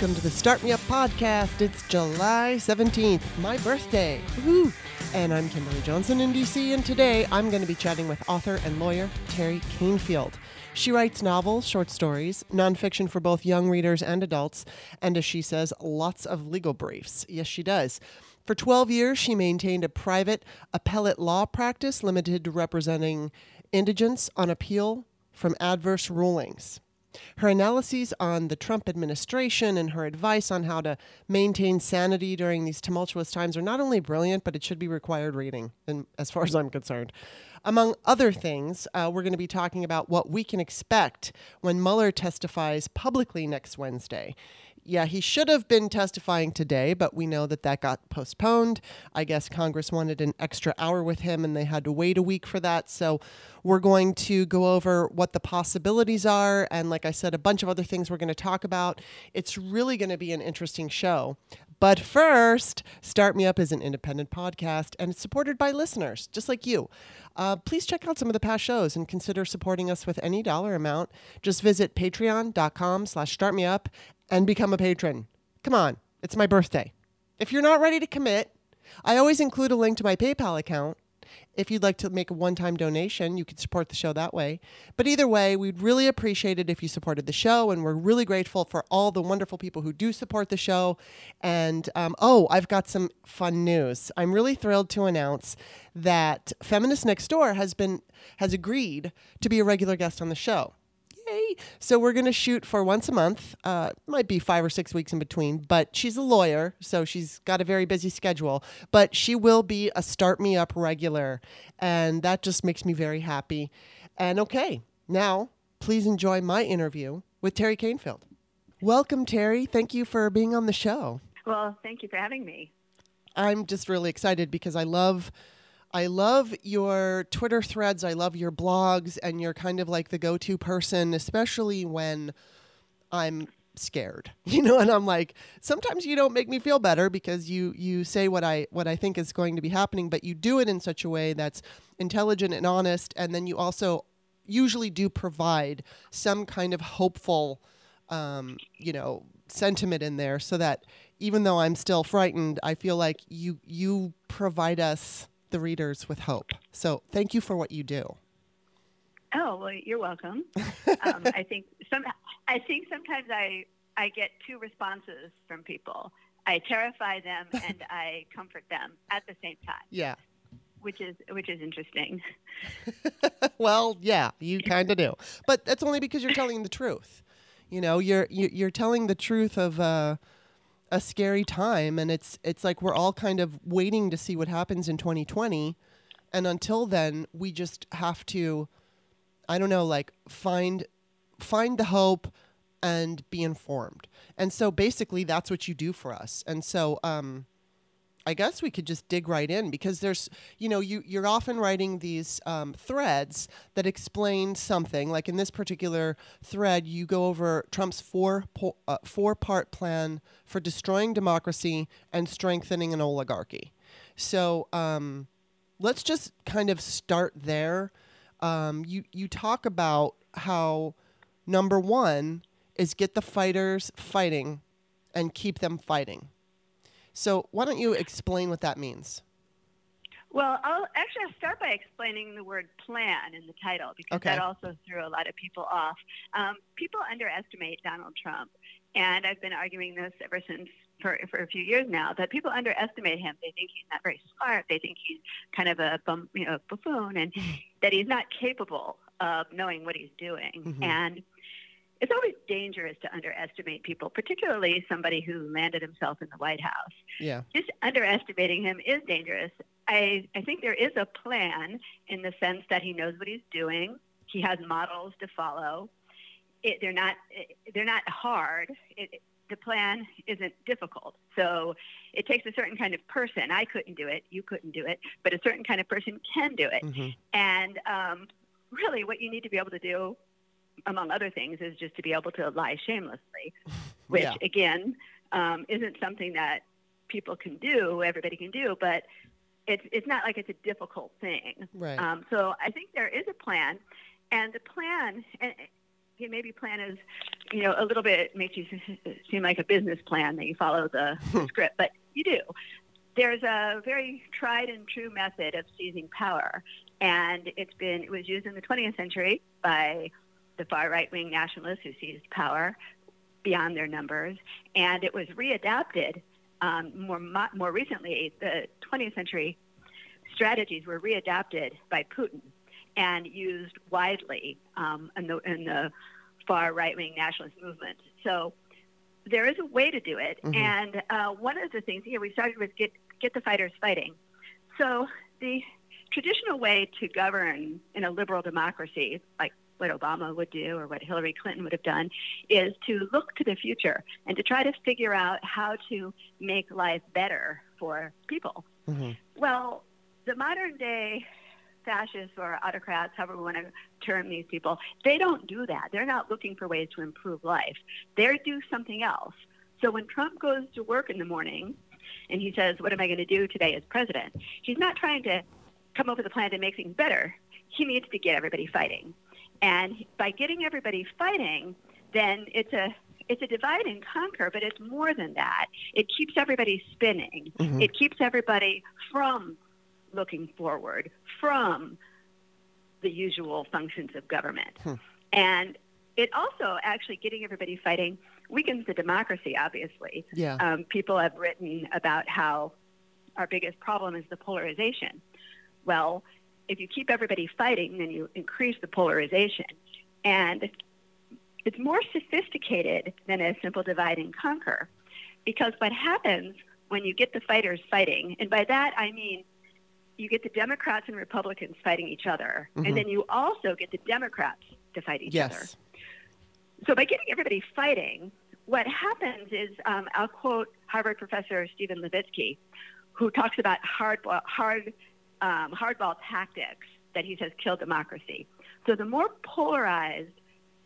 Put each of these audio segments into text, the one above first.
Welcome to the Start Me Up podcast. It's July 17th, my birthday. Woohoo! And I'm Kimberley Johnson in DC, and today I'm going to be chatting with author and lawyer Teri Kanefield. She writes novels, short stories, nonfiction for both young readers and adults, and as she says, lots of legal briefs. Yes, she does. For 12 years, she maintained a private appellate law practice limited to representing indigents on appeal from adverse rulings. Her analyses on the Trump administration and her advice on how to maintain sanity during these tumultuous times are not only brilliant, but it should be required reading, and as far as I'm concerned. Among other things, uh, we're going to be talking about what we can expect when Mueller testifies publicly next Wednesday. Yeah, he should have been testifying today, but we know that that got postponed. I guess Congress wanted an extra hour with him and they had to wait a week for that. So we're going to go over what the possibilities are. And like I said, a bunch of other things we're going to talk about. It's really going to be an interesting show. But first, Start Me Up is an independent podcast and it's supported by listeners just like you. Uh, please check out some of the past shows and consider supporting us with any dollar amount. Just visit patreon.com slash startmeup and become a patron. Come on, it's my birthday. If you're not ready to commit, I always include a link to my PayPal account. If you'd like to make a one time donation, you could support the show that way. But either way, we'd really appreciate it if you supported the show, and we're really grateful for all the wonderful people who do support the show. And um, oh, I've got some fun news. I'm really thrilled to announce that Feminist Next Door has been has agreed to be a regular guest on the show. So we're going to shoot for once a month. Uh, might be five or six weeks in between, but she's a lawyer, so she's got a very busy schedule. But she will be a Start Me Up regular, and that just makes me very happy. And okay, now please enjoy my interview with Teri Kanefield. Welcome, Teri. Thank you for being on the show. Well, thank you for having me. I'm just really excited because I love I love your Twitter threads. I love your blogs, and you're kind of like the go to person, especially when I'm scared you know and i'm like sometimes you don't make me feel better because you you say what i what i think is going to be happening but you do it in such a way that's intelligent and honest and then you also usually do provide some kind of hopeful um, you know sentiment in there so that even though i'm still frightened i feel like you you provide us the readers with hope. So thank you for what you do. Oh well, you're welcome. um, I think some. I think sometimes I I get two responses from people. I terrify them and I comfort them at the same time. Yeah. Which is which is interesting. well, yeah, you kind of do, but that's only because you're telling the truth. You know, you're you're telling the truth of. Uh, a scary time and it's it's like we're all kind of waiting to see what happens in 2020 and until then we just have to i don't know like find find the hope and be informed. And so basically that's what you do for us. And so um I guess we could just dig right in because there's, you know, you, you're often writing these um, threads that explain something. Like in this particular thread, you go over Trump's four, po- uh, four part plan for destroying democracy and strengthening an oligarchy. So um, let's just kind of start there. Um, you, you talk about how number one is get the fighters fighting and keep them fighting. So why don't you explain what that means? Well, I'll actually I'll start by explaining the word plan in the title because okay. that also threw a lot of people off. Um, people underestimate Donald Trump, and I've been arguing this ever since for, for a few years now that people underestimate him. They think he's not very smart. They think he's kind of a bum, you know buffoon, and that he's not capable of knowing what he's doing. Mm-hmm. And it's always dangerous to underestimate people, particularly somebody who landed himself in the White House. Yeah. Just underestimating him is dangerous. I, I think there is a plan in the sense that he knows what he's doing. He has models to follow. It, they're not they're not hard. It, the plan isn't difficult. So it takes a certain kind of person. I couldn't do it. You couldn't do it. But a certain kind of person can do it. Mm-hmm. And um, really, what you need to be able to do among other things, is just to be able to lie shamelessly, which Yeah. again um, isn't something that people can do, everybody can do, but it's it's not like it's a difficult thing. Right. Um, so I think there is a plan, and the plan, and maybe plan is, you know, a little bit makes you seem like a business plan that you follow the script, but you do. There's a very tried and true method of seizing power, and it's been it was used in the 20th century by the far right wing nationalists who seized power beyond their numbers, and it was readapted um, more more recently. The 20th century strategies were readapted by Putin and used widely um, in, the, in the far right wing nationalist movement. So there is a way to do it. Mm-hmm. And uh, one of the things, you know, we started with get, get the fighters fighting. So the traditional way to govern in a liberal democracy, like what Obama would do or what Hillary Clinton would have done, is to look to the future and to try to figure out how to make life better for people. Mm-hmm. Well, the modern day fascists or autocrats, however we want to term these people, they don't do that. They're not looking for ways to improve life. They do something else. So when Trump goes to work in the morning and he says, What am I going to do today as president? He's not trying to come up with a plan to make things better. He needs to get everybody fighting. And by getting everybody fighting, then it's a it's a divide and conquer, but it's more than that. It keeps everybody spinning. Mm-hmm. It keeps everybody from looking forward from the usual functions of government. Hmm. And it also actually getting everybody fighting weakens the democracy, obviously. Yeah. Um, people have written about how our biggest problem is the polarization. Well, if you keep everybody fighting, then you increase the polarization. And it's more sophisticated than a simple divide and conquer. Because what happens when you get the fighters fighting, and by that I mean you get the Democrats and Republicans fighting each other, mm-hmm. and then you also get the Democrats to fight each yes. other. So by getting everybody fighting, what happens is um, I'll quote Harvard professor Steven Levitsky, who talks about hard, hard, um, hardball tactics that he says kill democracy. So the more polarized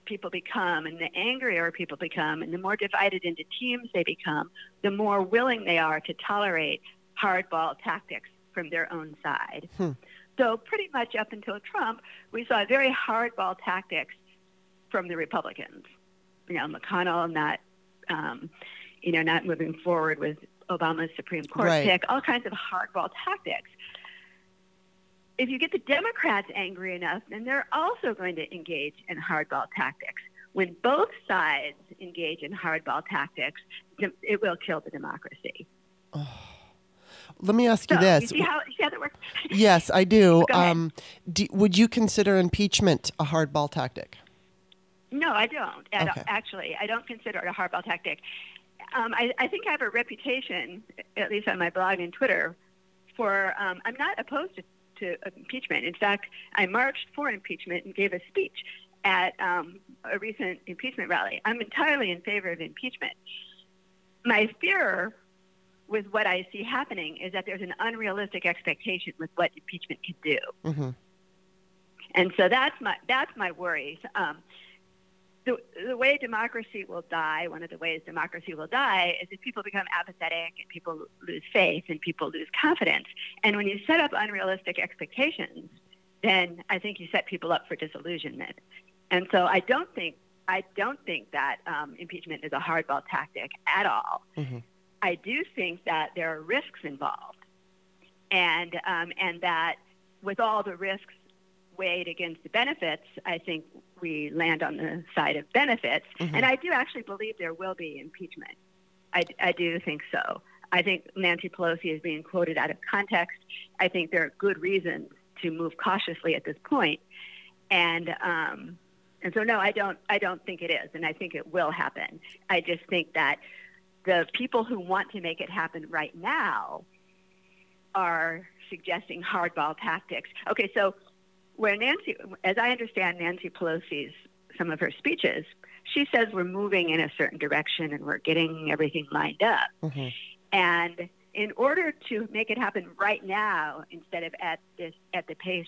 people become and the angrier people become and the more divided into teams they become, the more willing they are to tolerate hardball tactics from their own side. Hmm. So pretty much up until Trump, we saw very hardball tactics from the Republicans. You know, McConnell not, um, you know, not moving forward with Obama's Supreme Court right. pick, all kinds of hardball tactics. If you get the Democrats angry enough, then they're also going to engage in hardball tactics. When both sides engage in hardball tactics, it will kill the democracy. Oh let me ask you so, this. You see how, see how that works? yes, I do. Um, do. Would you consider impeachment a hardball tactic? No, I don't. Okay. Actually, I don't consider it a hardball tactic. Um, I, I, think I have a reputation, at least on my blog and Twitter, for um, I'm not opposed to, to, impeachment. In fact, I marched for impeachment and gave a speech at um, a recent impeachment rally. I'm entirely in favor of impeachment. My fear with what I see happening is that there's an unrealistic expectation with what impeachment can do. Mm-hmm. And so that's my that's my worry. Um, the, the way democracy will die, one of the ways democracy will die, is if people become apathetic and people lose faith and people lose confidence. And when you set up unrealistic expectations, then I think you set people up for disillusionment. And so I don't think I don't think that um, impeachment is a hardball tactic at all. Mm-hmm. I do think that there are risks involved, and um, and that with all the risks weighed against the benefits, I think we land on the side of benefits. Mm-hmm. And I do actually believe there will be impeachment. I, I do think so. I think Nancy Pelosi is being quoted out of context. I think there are good reasons to move cautiously at this point, and um, and so no, I don't. I don't think it is, and I think it will happen. I just think that the people who want to make it happen right now are suggesting hardball tactics. Okay, so where Nancy, as I understand Nancy Pelosi's some of her speeches, she says we're moving in a certain direction and we're getting everything lined up. Mm-hmm. And in order to make it happen right now, instead of at this at the pace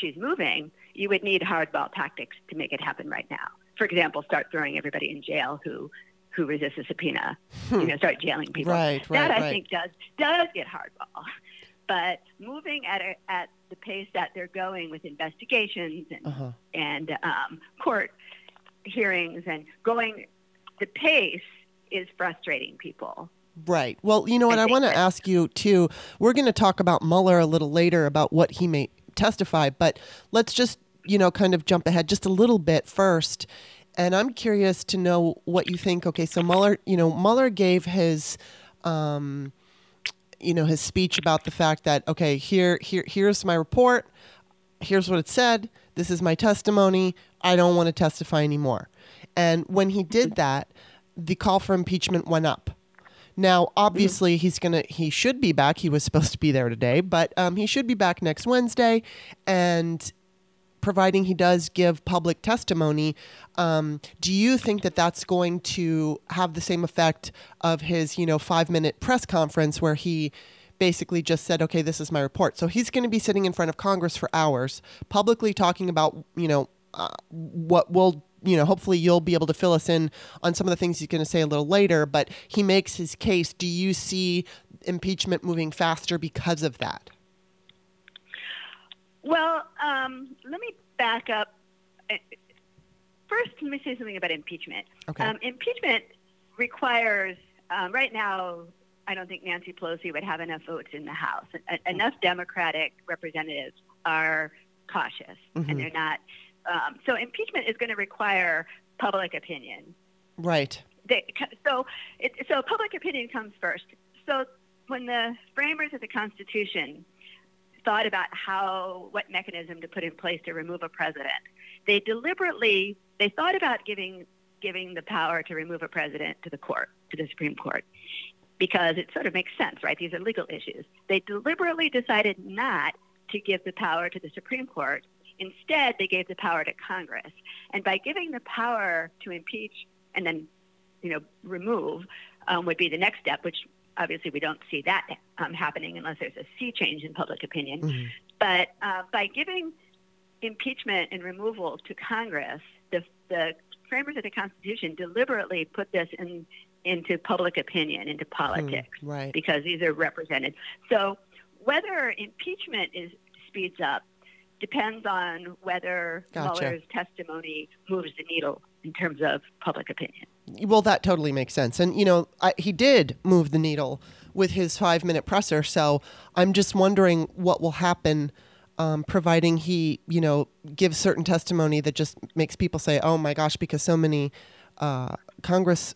she's moving, you would need hardball tactics to make it happen right now. For example, start throwing everybody in jail who who resist a subpoena, hmm. you know, start jailing people. Right, right, that I right. think does does get hardball. But moving at a, at the pace that they're going with investigations and uh-huh. and um, court hearings and going the pace is frustrating people. Right. Well, you know what? I, I want to ask you too. We're going to talk about Mueller a little later about what he may testify, but let's just, you know, kind of jump ahead just a little bit first. And I'm curious to know what you think. Okay, so Mueller, you know, Mueller gave his, um, you know, his speech about the fact that okay, here, here, here's my report. Here's what it said. This is my testimony. I don't want to testify anymore. And when he did that, the call for impeachment went up. Now, obviously, he's gonna he should be back. He was supposed to be there today, but um, he should be back next Wednesday, and providing he does give public testimony, um, do you think that that's going to have the same effect of his you know five minute press conference where he basically just said, okay, this is my report. So he's going to be sitting in front of Congress for hours, publicly talking about, you know, uh, what will you know, hopefully you'll be able to fill us in on some of the things he's going to say a little later, but he makes his case. Do you see impeachment moving faster because of that? Well, um, let me back up. First, let me say something about impeachment. Okay. Um, impeachment requires, um, right now, I don't think Nancy Pelosi would have enough votes in the House. enough Democratic representatives are cautious, mm-hmm. and they're not um, so impeachment is going to require public opinion. Right. They, so, it, so public opinion comes first. So when the framers of the Constitution thought about how what mechanism to put in place to remove a president, they deliberately they thought about giving giving the power to remove a president to the court, to the Supreme Court, because it sort of makes sense, right? These are legal issues. They deliberately decided not to give the power to the Supreme Court Instead, they gave the power to Congress. And by giving the power to impeach and then, you know, remove um, would be the next step, which obviously we don't see that um, happening unless there's a sea change in public opinion. Mm-hmm. But uh, by giving impeachment and removal to Congress, the, the framers of the Constitution deliberately put this in into public opinion, into politics, mm, right. because these are represented. So whether impeachment is speeds up depends on whether gotcha. Mueller's testimony moves the needle in terms of public opinion. Well, that totally makes sense. And, you know, I, he did move the needle with his five minute presser. So I'm just wondering what will happen. Um, providing he, you know, gives certain testimony that just makes people say, "Oh my gosh," because so many uh, Congress,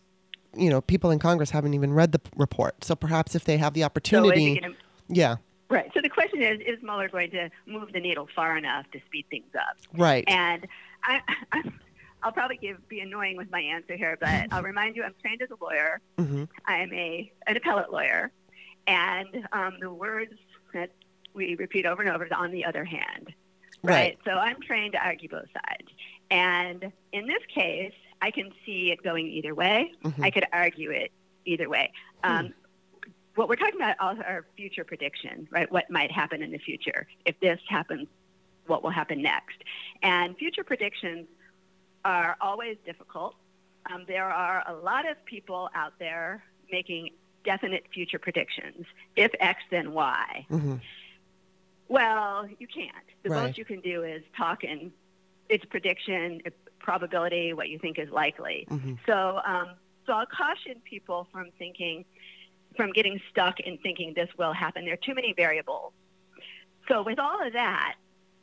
you know, people in Congress haven't even read the report. So perhaps if they have the opportunity, so yeah, Right. So the question is, is Mueller going to move the needle far enough to speed things up? Right. And I, I, will probably give, be annoying with my answer here, but I'll remind you, I'm trained as a lawyer. Mm-hmm. I am a an appellate lawyer, and um, the words that we repeat over and over is "on the other hand." Right. right. So I'm trained to argue both sides, and in this case, I can see it going either way. Mm-hmm. I could argue it either way. Um, hmm what we're talking about are future predictions, right? What might happen in the future. If this happens, what will happen next? And future predictions are always difficult. Um, there are a lot of people out there making definite future predictions. If X, then Y. Mm-hmm. Well, you can't. The right. most you can do is talk in its prediction, probability, what you think is likely. Mm-hmm. So, um, so I'll caution people from thinking from getting stuck in thinking this will happen. There are too many variables. So with all of that,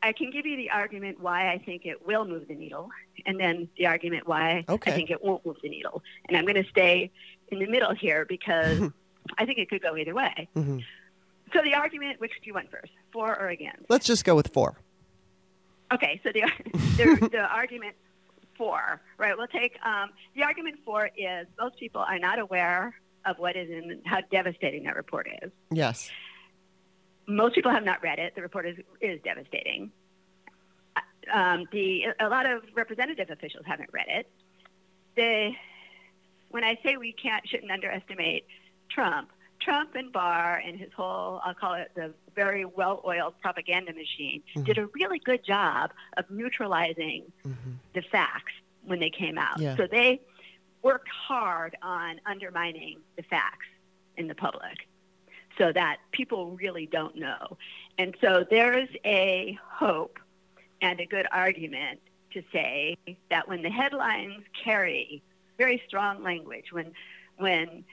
I can give you the argument why I think it will move the needle, and then the argument why okay. I think it won't move the needle. And I'm going to stay in the middle here because I think it could go either way. Mm-hmm. So the argument, which do you want first, for or against? Let's just go with for. Okay, so the the, the argument for, right? We'll take um, the argument for is most people are not aware of what is in how devastating that report is. Yes. Most people have not read it. The report is, is devastating. Um, the a lot of representative officials haven't read it. The when I say we can't shouldn't underestimate Trump, Trump and Barr and his whole I'll call it the very well-oiled propaganda machine mm-hmm. did a really good job of neutralizing mm-hmm. the facts when they came out. Yeah. So they worked hard on undermining the facts in the public so that people really don't know. And so there's a hope and a good argument to say that when the headlines carry very strong language, when when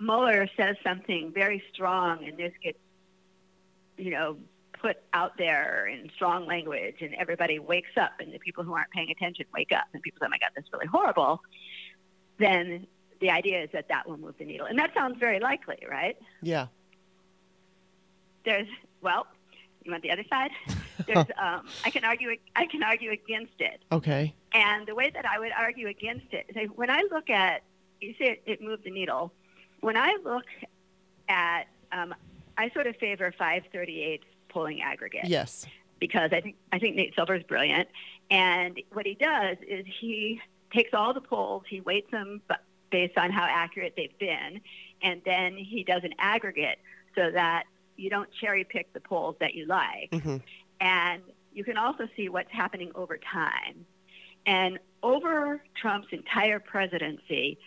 Mueller says something very strong and this gets, you know, put out there in strong language and everybody wakes up and the people who aren't paying attention wake up and people say, oh my God, that's really horrible, then the idea is that that will move the needle. And that sounds very likely, right? Yeah. There's, well, you want the other side? There's, um, I can argue, I can argue against it. Okay. And the way that I would argue against it is when I look at, you say it, it moved the needle. When I look at, um, I sort of favor 538 polling aggregate. Yes. Because I think I think Nate Silver is brilliant, and what he does is he takes all the polls, he weights them based on how accurate they've been, and then he does an aggregate so that you don't cherry pick the polls that you like, mm-hmm. and you can also see what's happening over time. And over Trump's entire presidency,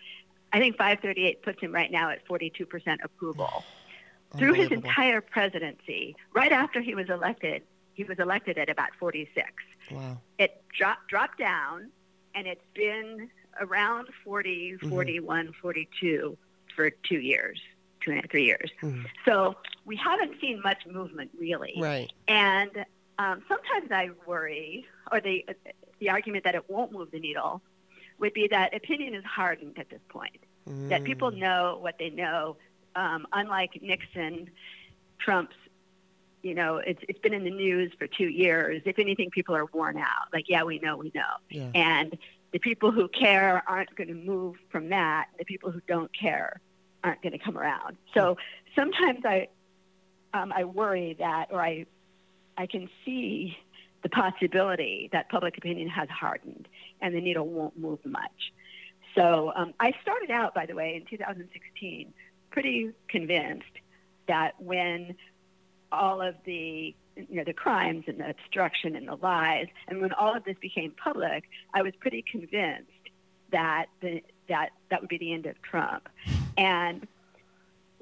I think 538 puts him right now at 42% approval. Through his entire presidency, right after he was elected, he was elected at about 46. Wow. It dropped dropped down, and it's been around 40, mm-hmm. 41, 42 for two years, two and a half, three years. Mm-hmm. So we haven't seen much movement really. Right. And um, sometimes I worry, or the the argument that it won't move the needle, would be that opinion is hardened at this point. Mm. That people know what they know um, unlike Nixon, Trump's, you know, it's it's been in the news for two years. If anything, people are worn out. Like, yeah, we know, we know. Yeah. And the people who care aren't going to move from that. The people who don't care aren't going to come around. So sometimes I, um, I worry that, or I, I can see the possibility that public opinion has hardened and the needle won't move much. So um, I started out, by the way, in 2016 pretty convinced that when all of the you know the crimes and the obstruction and the lies and when all of this became public i was pretty convinced that the, that that would be the end of trump and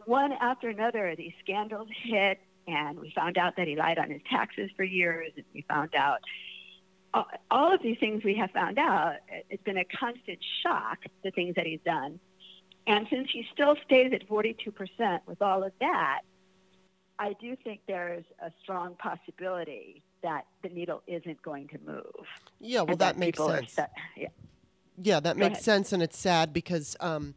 one after another these scandals hit and we found out that he lied on his taxes for years and we found out uh, all of these things we have found out it's been a constant shock the things that he's done and since he still stays at 42% with all of that, I do think there's a strong possibility that the needle isn't going to move. Yeah, well, that, that makes sense. Set, yeah. Yeah, that Go makes ahead. sense, and it's sad because um,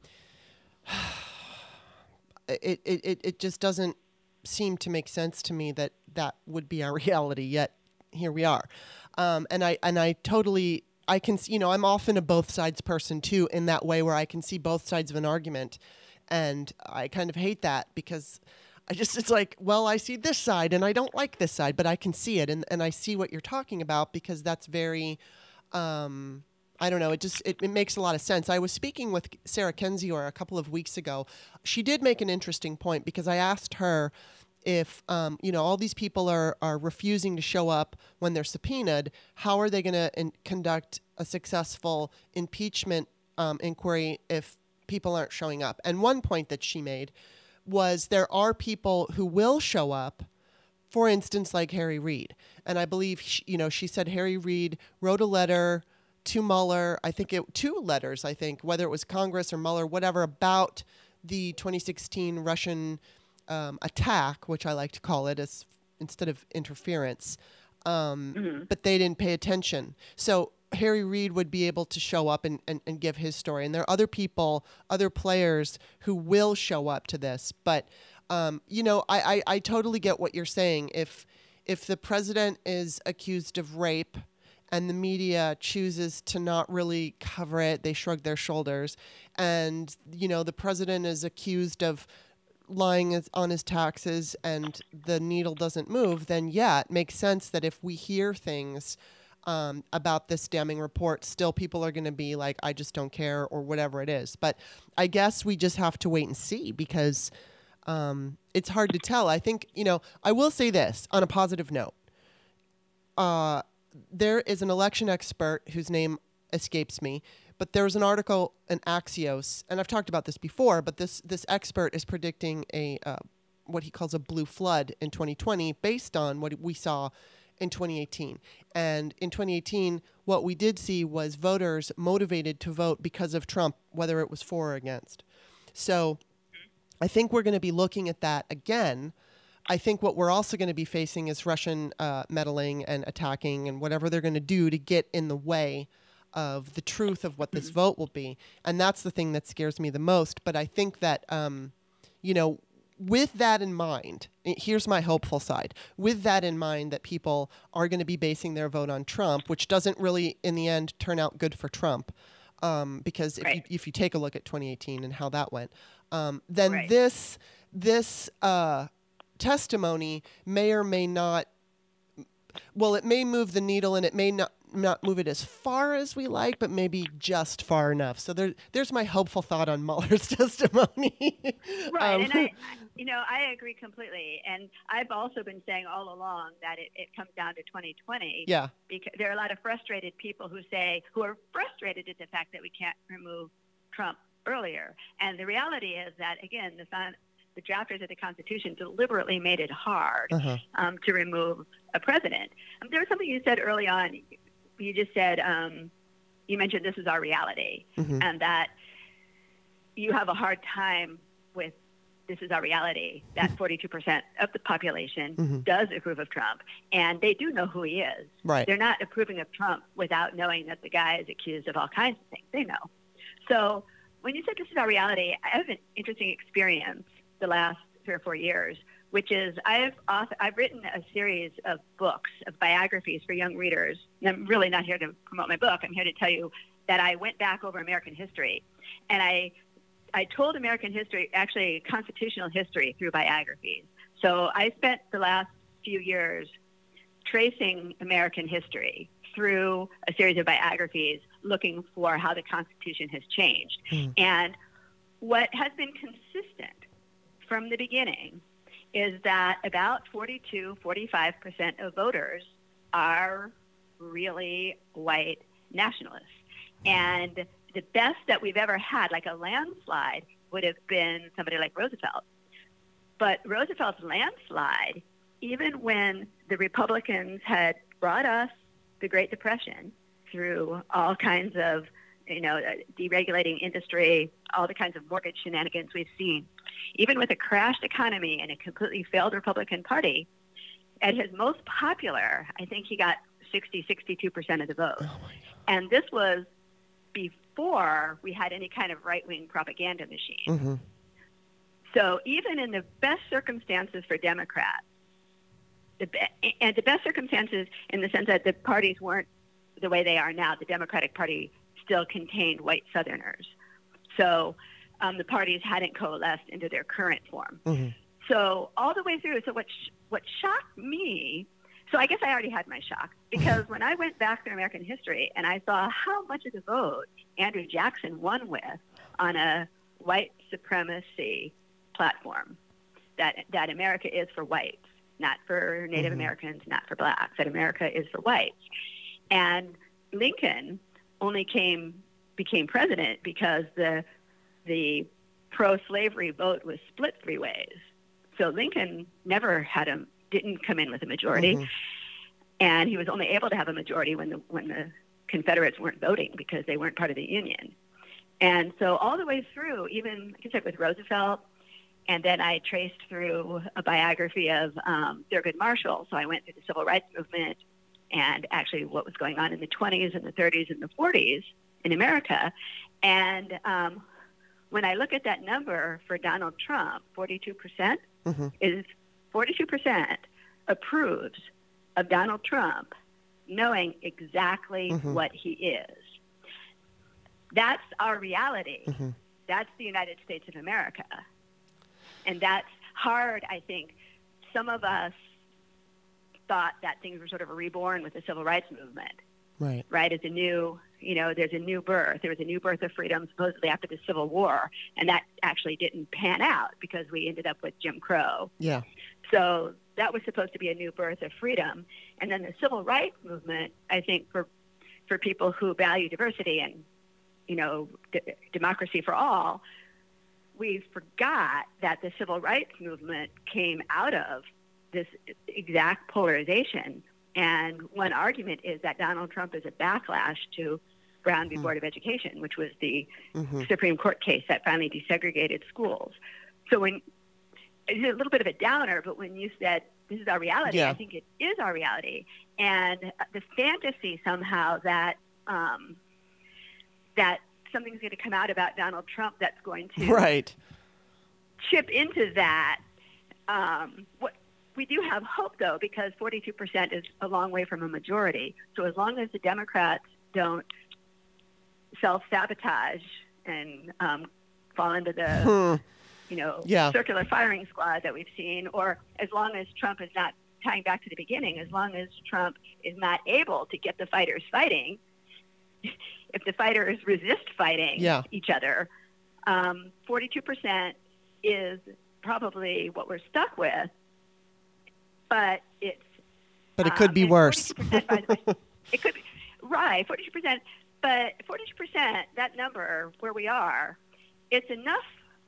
it, it, it just doesn't seem to make sense to me that that would be our reality. Yet here we are, um, and I and I totally I can, you know, I'm often a both sides person too, in that way where I can see both sides of an argument, and I kind of hate that because I just it's like, well, I see this side and I don't like this side, but I can see it and and I see what you're talking about because that's very. Um, I don't know. It just it, it, makes a lot of sense. I was speaking with Sarah Kendzior a couple of weeks ago. She did make an interesting point because I asked her if um, you know all these people are are refusing to show up when they're subpoenaed, how are they going to conduct a successful impeachment um, inquiry if people aren't showing up? And one point that she made was there are people who will show up. For instance, like Harry Reid, and I believe she, you know she said Harry Reid wrote a letter to Mueller. I think it two letters. I think whether it was Congress or Mueller, whatever, about the 2016 Russian um, attack, which I like to call it, as instead of interference. Um, mm-hmm. But they didn't pay attention. So Harry Reid would be able to show up and, and, and give his story. And there are other people, other players who will show up to this. But, um, you know, I, I, I totally get what you're saying. If, if the president is accused of rape and the media chooses to not really cover it, they shrug their shoulders. And, you know, the president is accused of lying on his taxes and the needle doesn't move, then yeah, it makes sense that if we hear things um, about this damning report, still people are going to be like, I just don't care or whatever it is. But I guess we just have to wait and see because um, it's hard to tell. I think, you know, I will say this on a positive note. Uh, there is an election expert whose name escapes me but there was an article in Axios, and I've talked about this before, but this this expert is predicting a uh, what he calls a blue flood in 2020 based on what we saw in 2018. And in 2018, what we did see was voters motivated to vote because of Trump, whether it was for or against. So I think we're going to be looking at that again. I think what we're also going to be facing is Russian uh, meddling and attacking and whatever they're going to do to get in the way of the truth of what this Mm-hmm. vote will be. And that's the thing that scares me the most. But I think that, um, you know, with that in mind, here's my hopeful side. With that in mind, that people are going to be basing their vote on Trump, which doesn't really, in the end, turn out good for Trump. Um, because if, you, if you take a look at 2018 and how that went, um, then Right. this this uh, testimony may or may not well, it may move the needle and it may not not move it as far as we like, but maybe just far enough. So there, there's my hopeful thought on Mueller's testimony. Right, Um, and I, I- you know, I agree completely. And I've also been saying all along that it, it comes down to 2020. yeah, Because there are a lot of frustrated people who say, who are frustrated at the fact that we can't remove Trump earlier. And the reality is that, again, the, the drafters of the Constitution deliberately made it hard uh-huh. um, to remove a president. Um, there was something you said early on. You just said, um, you mentioned this is our reality Mhm. and that you have a hard time with this is our reality that 42% of the population Mhm. does approve of Trump and they do know who he is. right. They're not approving of Trump without knowing that the guy is accused of all kinds of things. They know. So when you said this is our reality, I have an interesting experience the last three or four years, which is I've author, I've written a series of books of biographies for young readers. And I'm really not here to promote my book. I'm here to tell you that I went back over American history, and I I told American history, actually constitutional history, through biographies. So I spent the last few years tracing American history through a series of biographies looking for how the Constitution has changed. Hmm. And what has been consistent from the beginning is that about 42, 45% of voters are really white nationalists. And the best that we've ever had, like a landslide, would have been somebody like Roosevelt. But Roosevelt's landslide, even when the Republicans had brought us the Great Depression through all kinds of, you know, uh, deregulating industry, all the kinds of mortgage shenanigans we've seen, even with a crashed economy and a completely failed Republican Party, at his most popular, I think he got 60, 62% of the vote. Oh. And this was before we had any kind of right-wing propaganda machine. Mhm. So even in the best circumstances for Democrats, the be- and the best circumstances in the sense that the parties weren't the way they are now, the Democratic Party still contained white Southerners. So um, the parties hadn't coalesced into their current form. Mhm. So all the way through. So what sh- what shocked me? So I guess I already had my shock because when I went back through American history and I saw how much of the vote Andrew Jackson won with on a white supremacy platform, that that America is for whites, not for Native Mhm. Americans, not for blacks. That America is for whites, and Lincoln only came became president because the the pro-slavery vote was split three ways. So Lincoln never had a didn't come in with a majority, Mhm. and he was only able to have a majority when the when the Confederates weren't voting because they weren't part of the Union. And so all the way through, even like I said with Roosevelt, and then I traced through a biography of um, Thurgood Marshall. So I went through the civil rights movement and actually what was going on in the 20s and the 30s and the 40s in America. And um, when I look at that number for Donald Trump, 42% Mhm. is 42% approves of Donald Trump knowing exactly Mhm. what he is. That's our reality. Mhm. That's the United States of America. And that's hard, I think. Some of us thought that things were sort of reborn with the civil rights movement Right. right? As a new, you know, there's a new birth. There was a new birth of freedom supposedly after the Civil War, and that actually didn't pan out because we ended up with Jim Crow. Yeah. So that was supposed to be a new birth of freedom. And then the civil rights movement, I think, for for people who value diversity and you know d- democracy for all, we forgot that the civil rights movement came out of this exact polarization And one argument is that Donald Trump is a backlash to Brown v. Mm. Board of Education, which was the hmm Supreme Court case that finally desegregated schools. So when it's a little bit of a downer, but when you said this is our reality, Yeah. I think it is our reality. And the fantasy somehow that um, that something's going to come out about Donald Trump that's going to Right. chip into that. Um, what we do have hope though, because 42% is a long way from a majority. So as long as the Democrats don't self-sabotage and um, fall into the Hmm. you know Yeah. circular firing squad that we've seen, or as long as Trump is not tying back to the beginning, as long as Trump is not able to get the fighters fighting, if the fighters resist fighting Yeah. each other, um, 42% is probably what we're stuck with. But it's But it could um, be worse. by the way- it could be right, 42%. But 42%, that number where we are, it's enough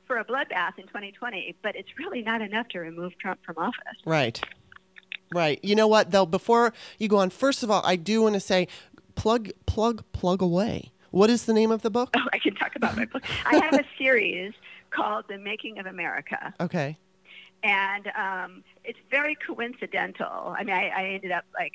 for a bloodbath in 2020, but it's really not enough to remove Trump from office. Right. Right. You know what though? Before you go on, first of all, I do want to say, plug, plug, plug away. What is the name of the book? Oh, I can talk about my book. I have a series called The Making of America. Okay. And um, it's very coincidental. I mean, I, I ended up like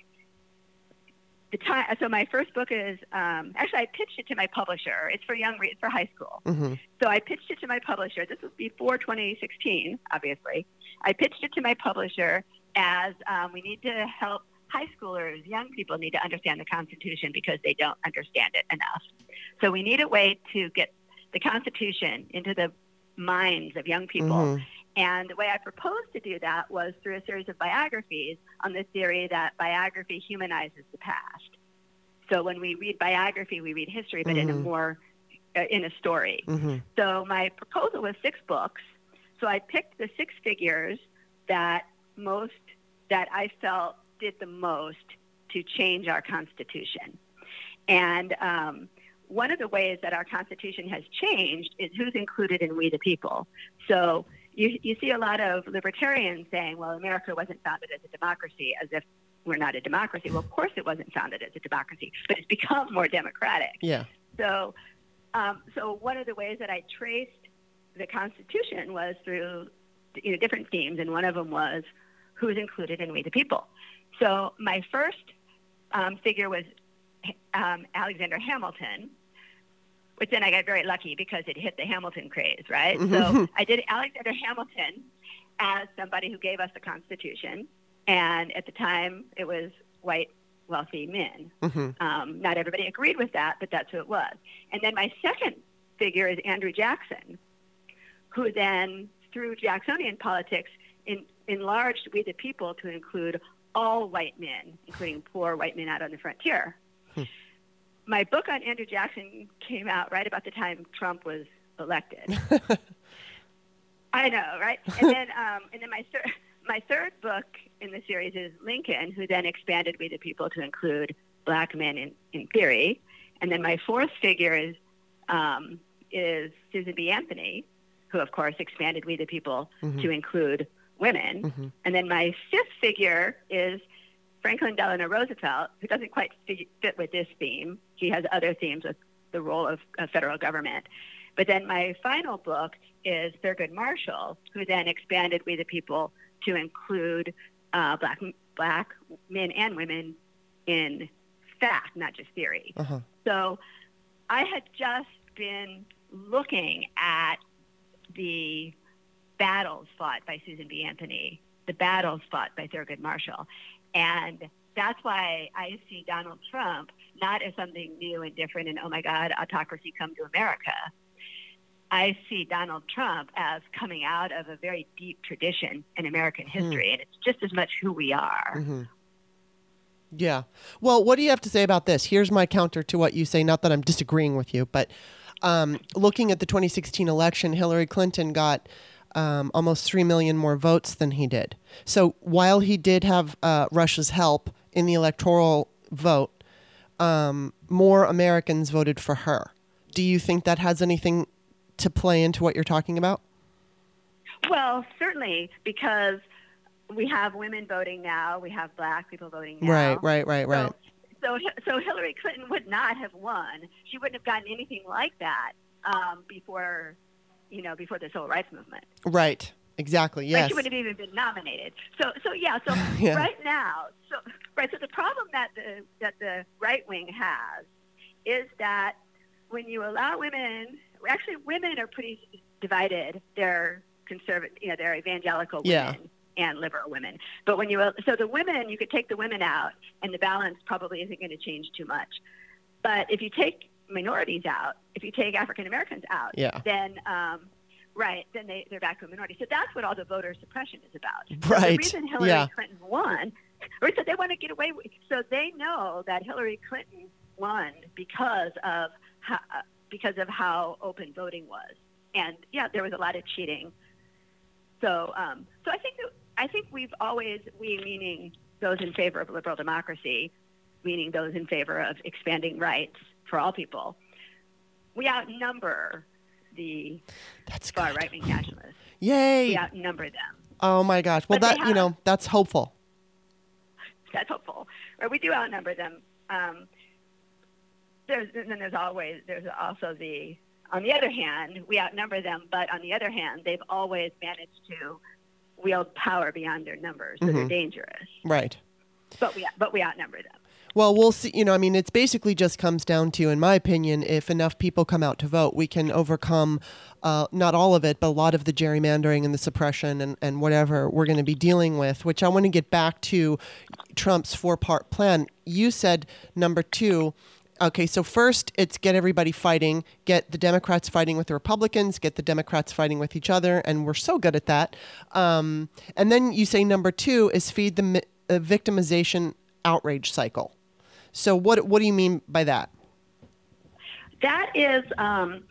the time. So my first book is um, actually I pitched it to my publisher. It's for young, it's for high school. hmm So I pitched it to my publisher. This was before 2016, obviously. I pitched it to my publisher as um, we need to help high schoolers, young people need to understand the Constitution because they don't understand it enough. So we need a way to get the Constitution into the minds of young people. Mhm. And the way I proposed to do that was through a series of biographies on the theory that biography humanizes the past. So when we read biography, we read history, but in a Mhm. more uh, in a story. Mhm. So my proposal was six books. So I picked the six figures that most that I felt did the most to change our Constitution. And um, one of the ways that our Constitution has changed is who's included in We the People. So you, you see a lot of libertarians saying, well, America wasn't founded as a democracy, as if we're not a democracy. Well, of course it wasn't founded as a democracy, but it's become more democratic. Yeah. So, um, so one of the ways that I traced the Constitution was through you know, different themes, and one of them was who's included in We the People. So my first um, figure was um, Alexander Hamilton, which then I got very lucky because it hit the Hamilton craze, right? So I did Alexander Hamilton as somebody who gave us the Constitution, and at the time it was white, wealthy men. hmm Um, not everybody agreed with that, but that's who it was. And then my second figure is Andrew Jackson, who then, through Jacksonian politics, in, enlarged We the People to include all white men, including poor white men out on the frontier. My book on Andrew Jackson came out right about the time Trump was elected. I know, right? And then, um, and then my third, my third book in the series is Lincoln, who then expanded We the People to include black men in, in theory. And then my fourth figure is um, is Susan B. Anthony, who of course expanded We the People Mhm. to include women. Mhm. And then my fifth figure is Franklin Delano Roosevelt, who doesn't quite fit with this theme. He has other themes with the role of, of federal government. But then my final book is Thurgood Marshall, who then expanded We the People to include uh, black black men and women in fact, not just theory. Uh-huh. So I had just been looking at the battles fought by Susan B. Anthony, the battles fought by Thurgood Marshall. And that's why I see Donald Trump not as something new and different and, oh my God, autocracy come to America. I see Donald Trump as coming out of a very deep tradition in American history, and it's just as much who we are. hmm Yeah. Well, what do you have to say about this? Here's my counter to what you say. Not that I'm disagreeing with you, but um, looking at the 2016 election, Hillary Clinton got um, almost 3 million more votes than he did. So while he did have uh, Russia's help in the electoral vote, um, more Americans voted for her. Do you think that has anything to play into what you're talking about? Well, certainly because we have women voting now. We have black people voting now. Right, right, right, right. So, so, so Hillary Clinton would not have won. She wouldn't have gotten anything like that um, before, you know, before the civil rights movement. Right. Exactly. Yes. Like she wouldn't have even been nominated. So, so yeah. So Yeah. right now, so right. So the problem that the that the right wing has is that when you allow women, actually, women are pretty divided. They're conservative. You know, they're evangelical Yeah. women and liberal women. But when you so the women, you could take the women out, and the balance probably isn't going to change too much. But if you take minorities out, if you take African Americans out, Yeah. then um, right, then they, they're back to a minority. So that's what all the voter suppression is about. So Right. the reason Hillary Yeah. Clinton won, or so they want to get away with. So they know that Hillary Clinton won because of how, because of how open voting was, and yeah, there was a lot of cheating. So, um, so I think that I think we've always we meaning those in favor of liberal democracy, meaning those in favor of expanding rights for all people. We outnumber the That's far right wing nationalists. Yay. We outnumber them. Oh my gosh. Well, But that you know, that's hopeful. That's hopeful. Right? We do outnumber them. Um, there's and then there's always there's also the on the other hand we outnumber them, but on the other hand they've always managed to wield power beyond their numbers, so they're Mhm. dangerous. Right. But we but we outnumber them. Well, we'll see. You know, I mean, it's basically just comes down to, in my opinion, if enough people come out to vote, we can overcome uh, not all of it, but a lot of the gerrymandering and the suppression and, and whatever we're going to be dealing with, which I want to get back to Trump's four part plan. You said number two. Okay, so first it's get everybody fighting, get the Democrats fighting with the Republicans, get the Democrats fighting with each other, and we're so good at that. Um, and then you say number two is feed the mi- uh, victimization outrage cycle. So what what do you mean by that? That is um,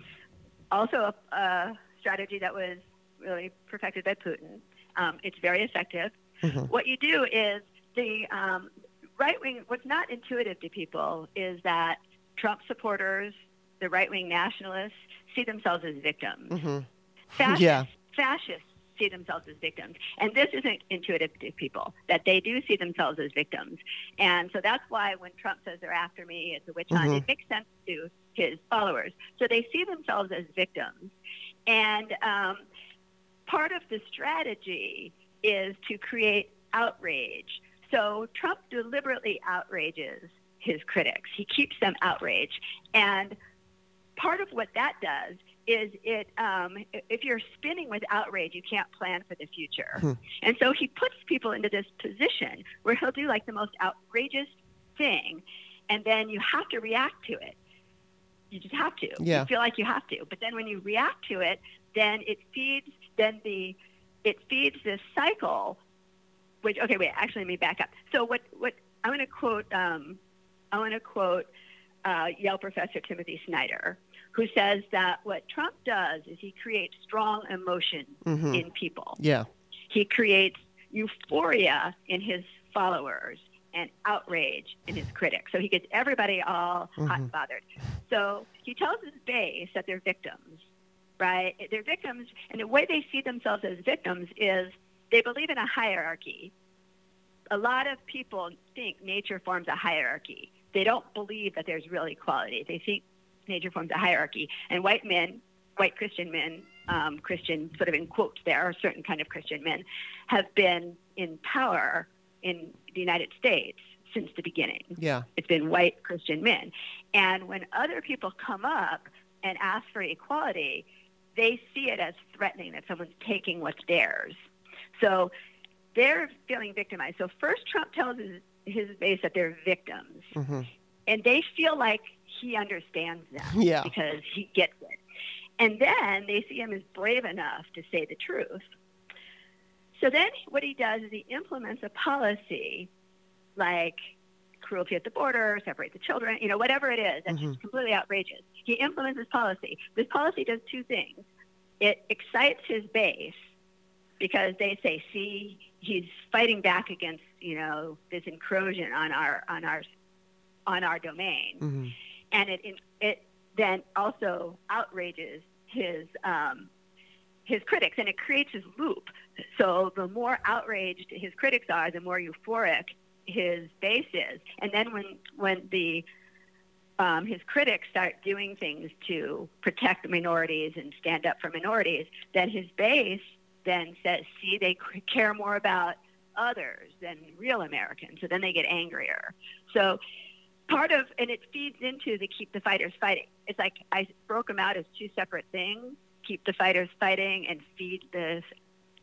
also a, a strategy that was really perfected by Putin. Um, it's very effective. Mhm. What you do is the um, right wing. What's not intuitive to people is that Trump supporters, the right wing nationalists, see themselves as victims. hmm Fascists, Yeah. fascists see themselves as victims. And this isn't intuitive to people, that they do see themselves as victims. And so that's why when Trump says they're after me, it's a witch hunt, Mhm. it makes sense to his followers. So they see themselves as victims. And um, part of the strategy is to create outrage. So Trump deliberately outrages his critics. He keeps them outraged. And part of what that does is it um, if you're spinning with outrage, you can't plan for the future. Hmm. And so he puts people into this position where he'll do like the most outrageous thing, and then you have to react to it. You just have to. Yeah. You feel like you have to. But then when you react to it, then it feeds then the it feeds this cycle. Which okay, wait. Actually, let me back up. So what what I'm going to quote um, I want to quote uh, Yale professor Timothy Snyder, who says that what Trump does is he creates strong emotion hmm in people. Yeah. He creates euphoria in his followers and outrage in his critics. So he gets everybody all hot and bothered. So he tells his base that they're victims, right? They're victims, and the way they see themselves as victims is they believe in a hierarchy. A lot of people think nature forms a hierarchy. They don't believe that there's real equality. They think nature forms a hierarchy. And white men, white Christian men, um, Christian sort of in quotes there, or certain kind of Christian men, have been in power in the United States since the beginning. Yeah. It's been white Christian men. And when other people come up and ask for equality, they see it as threatening that someone's taking what's theirs. So they're feeling victimized. So first Trump tells his, his base that they're victims, hmm and they feel like he understands them Yeah. because he gets it. And then they see him as brave enough to say the truth. So then what he does is he implements a policy like cruelty at the border, separate the children, you know, whatever it is, that's just completely outrageous. He implements this policy. This policy does two things. It excites his base because they say, see, he's fighting back against, you know, this incursion on our on our on our domain hmm and it it then also outrages his um, his critics, and it creates his loop. So the more outraged his critics are, the more euphoric his base is. And then when when the um, his critics start doing things to protect minorities and stand up for minorities, then his base then says, see, they care more about others than real Americans. So then they get angrier. So part of, and it feeds into the keep the fighters fighting. It's like I broke them out as two separate things, keep the fighters fighting and feed this,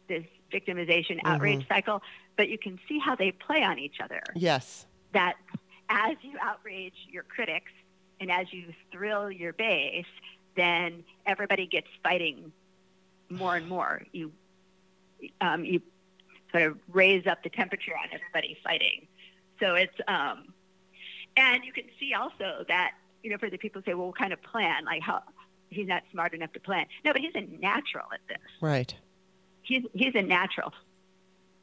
this victimization mm-hmm. outrage cycle. But you can see how they play on each other. Yes. That as you outrage your critics and as you thrill your base, then everybody gets fighting more and more. You um, you sort of raise up the temperature on everybody fighting. So it's um, and you can see also that you know for the people who say, well, what kind of plan? Like how he's not smart enough to plan. No, but he's a natural at this. Right. He's he's a natural.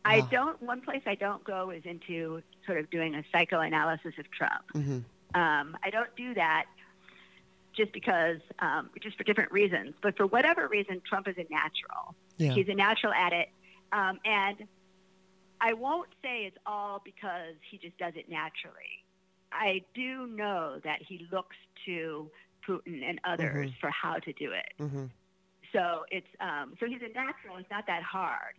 Wow. I don't. One place I don't go is into sort of doing a psychoanalysis of Trump. Mm-hmm. Um, I don't do that just because, um, just for different reasons. But for whatever reason, Trump is a natural. Yeah. He's a natural at it. Um, and I won't say it's all because he just does it naturally. I do know that he looks to Putin and others mm-hmm. for how to do it. Mm-hmm. So it's um, so he's a natural. It's not that hard,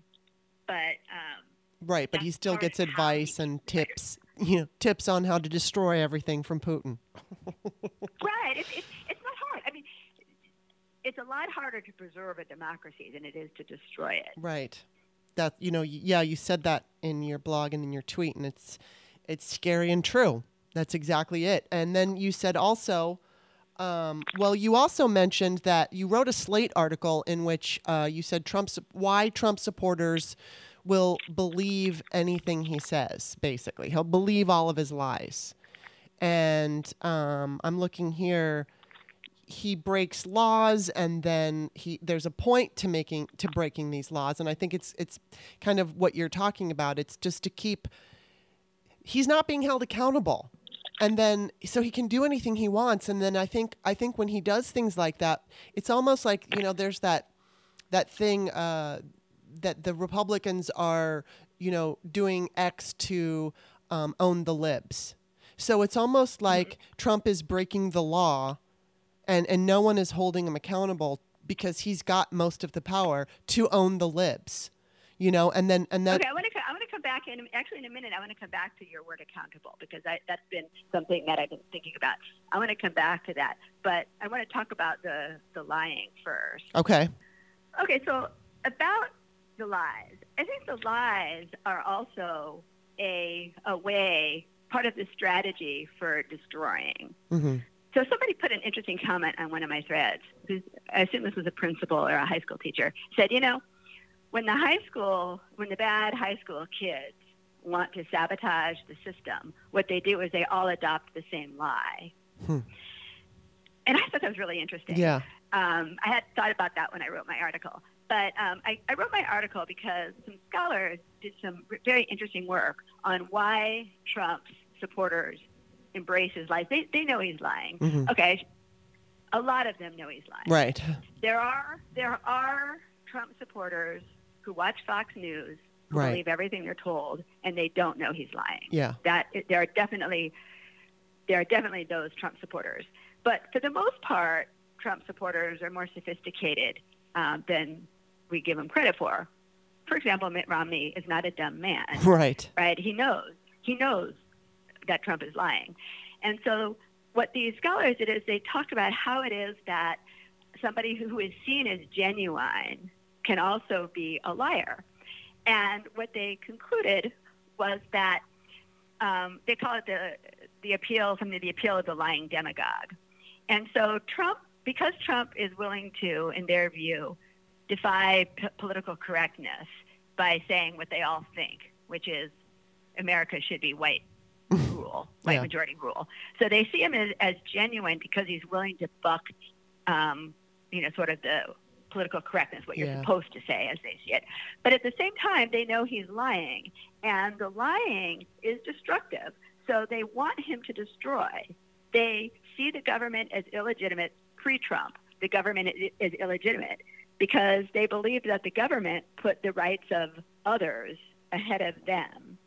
but um, right. But he still gets advice and tips you know tips on how to destroy everything from Putin. right. It's, it's, it's not hard. I mean, it's a lot harder to preserve a democracy than it is to destroy it. Right. That you know, yeah, you said that in your blog and in your tweet, and it's it's scary and true. That's exactly it. And then you said also. Um, well, you also mentioned that you wrote a Slate article in which uh, you said Trump's why Trump supporters will believe anything he says, basically. He'll believe all of his lies. And um, I'm looking here. He breaks laws, and then he there's a point to making to breaking these laws, and I think it's it's kind of what you're talking about. It's just to keep. He's not being held accountable, and then so he can do anything he wants. And then I think I think when he does things like that, it's almost like you know there's that that thing. Uh, that the Republicans are, you know, doing X to um, own the libs. So it's almost like mm-hmm. Trump is breaking the law, and and no one is holding him accountable because he's got most of the power to own the libs. You know, and then and then Okay, I want to I want to come back in actually in a minute. I want to come back to your word accountable because I, that's been something that I've been thinking about. I want to come back to that, but I want to talk about the the lying first. Okay. Okay, so about the lies. I think the lies are also a, a way, part of the strategy for destroying. Mm-hmm. So somebody put an interesting comment on one of my threads. I assume this was a principal or a high school teacher. Said, you know, when the high school, when the bad high school kids want to sabotage the system, what they do is they all adopt the same lie. Hmm. And I thought that was really interesting. Yeah. Um, I had thought about that when I wrote my article. But um, I, I, wrote my article because some scholars did some very interesting work on why Trump's supporters embrace his lies. They, they know he's lying. Mm-hmm. Okay. A lot of them know he's lying. Right. There are, there are Trump supporters who watch Fox News who right. believe everything they're told and they don't know he's lying. Yeah. That there are definitely there are definitely those Trump supporters. But for the most part, Trump supporters are more sophisticated um, than we give him credit for. For example, Mitt Romney is not a dumb man. Right. Right. He knows. He knows that Trump is lying. And so what these scholars did is they talked about how it is that somebody who is seen as genuine can also be a liar. And what they concluded was that um, they call it the the appeal, something the appeal of the lying demagogue. And so Trump, because Trump is willing to, in their view, defy p- political correctness by saying what they all think, which is America should be white rule, white yeah. majority rule. So they see him as, as genuine because he's willing to buck, um, you know, sort of the political correctness, what you're yeah. supposed to say as they see it. But at the same time, they know he's lying, and the lying is destructive. So they want him to destroy. They see the government as illegitimate pre-Trump. The government is illegitimate because they believe that the government put the rights of others ahead of them.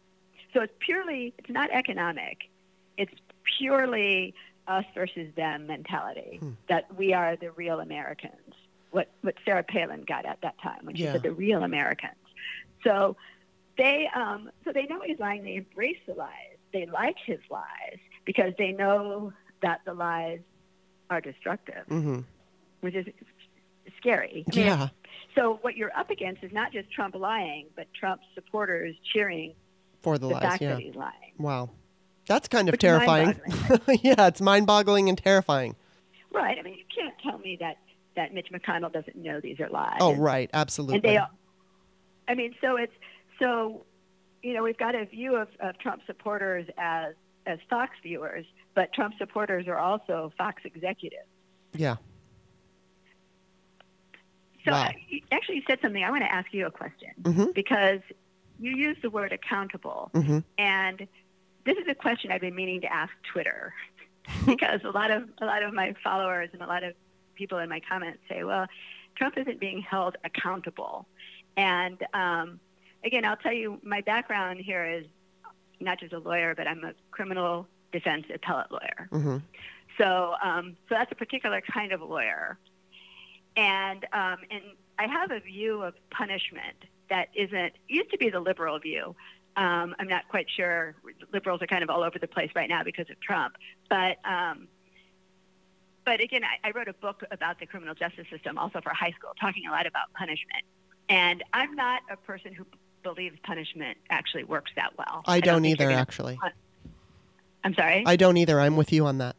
So it's purely, it's not economic. It's purely us versus them mentality hmm. that we are the real Americans. What, what Sarah Palin got at that time when she yeah. said the real Americans. So they, um, so they know he's lying. They embrace the lies. They like his lies because they know that the lies are destructive, mm-hmm. which is scary. Yeah. So what you're up against is not just Trump lying, but Trump's supporters cheering for the, the lies. fact yeah. that he's lying. Wow, that's kind of Which terrifying. yeah, it's mind-boggling and terrifying. Right. I mean, you can't tell me that that Mitch McConnell doesn't know these are lies. Oh, right. Absolutely. And they, I mean, so it's so, you know, we've got a view of, of Trump supporters as as Fox viewers, but Trump supporters are also Fox executives. Yeah. So wow. actually, you said something. I want to ask you a question mm-hmm. because you use the word accountable, mm-hmm. and this is a question I've been meaning to ask Twitter because a lot of a lot of my followers and a lot of people in my comments say, "Well, Trump isn't being held accountable," and um, again, I'll tell you, my background here is not just a lawyer, but I'm a criminal defense appellate lawyer. Mm-hmm. So, um, so that's a particular kind of lawyer. And, um, and I have a view of punishment that isn't, used to be the liberal view. Um, I'm not quite sure. Liberals are kind of all over the place right now because of Trump. But, um, but again, I, I wrote a book about the criminal justice system also for high school, talking a lot about punishment. And I'm not a person who believes punishment actually works that well. I, don't, don't either, actually. Pun- I'm sorry? I don't either. I'm with you on that.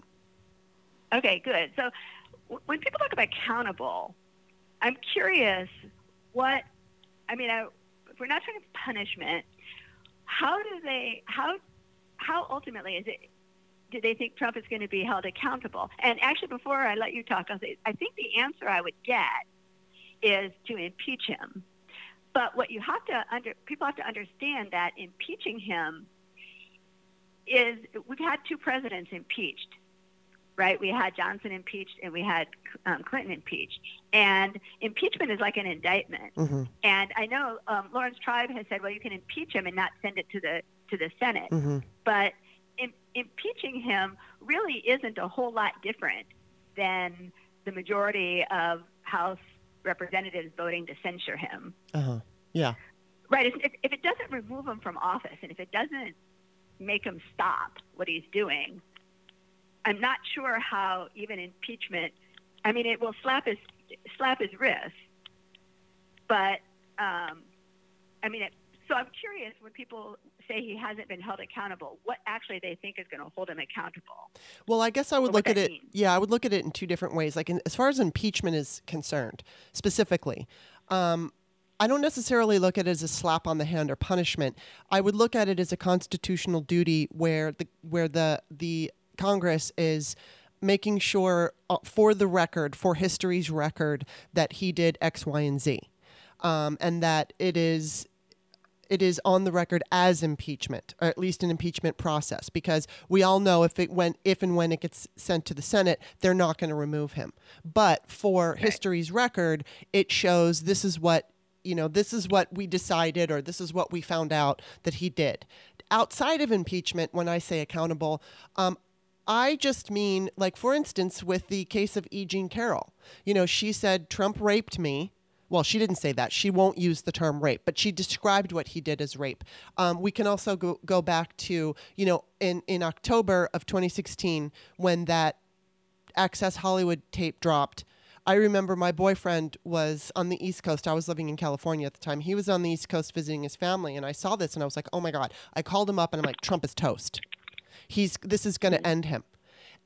Okay, good. So when people talk about accountable, I'm curious what, I mean, I, if we're not talking about punishment, how do they, how, how ultimately is it, do they think Trump is going to be held accountable? And actually, before I let you talk, I'll say, I think the answer I would get is to impeach him. But what you have to under, people have to understand that impeaching him is, we've had two presidents impeached right? We had Johnson impeached and we had um, Clinton impeached. And impeachment is like an indictment. Mm-hmm. And I know um, Laurence Tribe has said, well, you can impeach him and not send it to the to the Senate. Mm-hmm. But impeaching him really isn't a whole lot different than the majority of House representatives voting to censure him. Uh-huh. Yeah. Right. If, if it doesn't remove him from office and if it doesn't make him stop what he's doing, I'm not sure how even impeachment. I mean, it will slap his slap his wrist, but um, I mean, it, so I'm curious when people say he hasn't been held accountable, what actually they think is going to hold him accountable. Well, I guess I would look at it. Means. Yeah, I would look at it in two different ways. Like in, as far as impeachment is concerned, specifically. Um, I don't necessarily look at it as a slap on the hand or punishment. I would look at it as a constitutional duty where the where the the Congress is making sure, uh, for the record, for history's record, that he did X, Y, and Z, um, and that it is it is on the record as impeachment, or at least an impeachment process, because we all know if it when if and when it gets sent to the Senate, they're not going to remove him. But for right. history's record, it shows this is what you know, this is what we decided, or this is what we found out that he did. Outside of impeachment, when I say accountable, um, I just mean, like, for instance, with the case of E. Jean Carroll, you know, she said Trump raped me. Well, she didn't say that. She won't use the term rape, but she described what he did as rape. Um, we can also go, go back to, you know, in, in October of 2016 when that Access Hollywood tape dropped. I remember my boyfriend was on the East Coast. I was living in California at the time. He was on the East Coast visiting his family, and I saw this and I was like, oh my God. I called him up and I'm like, Trump is toast he's this is going to end him.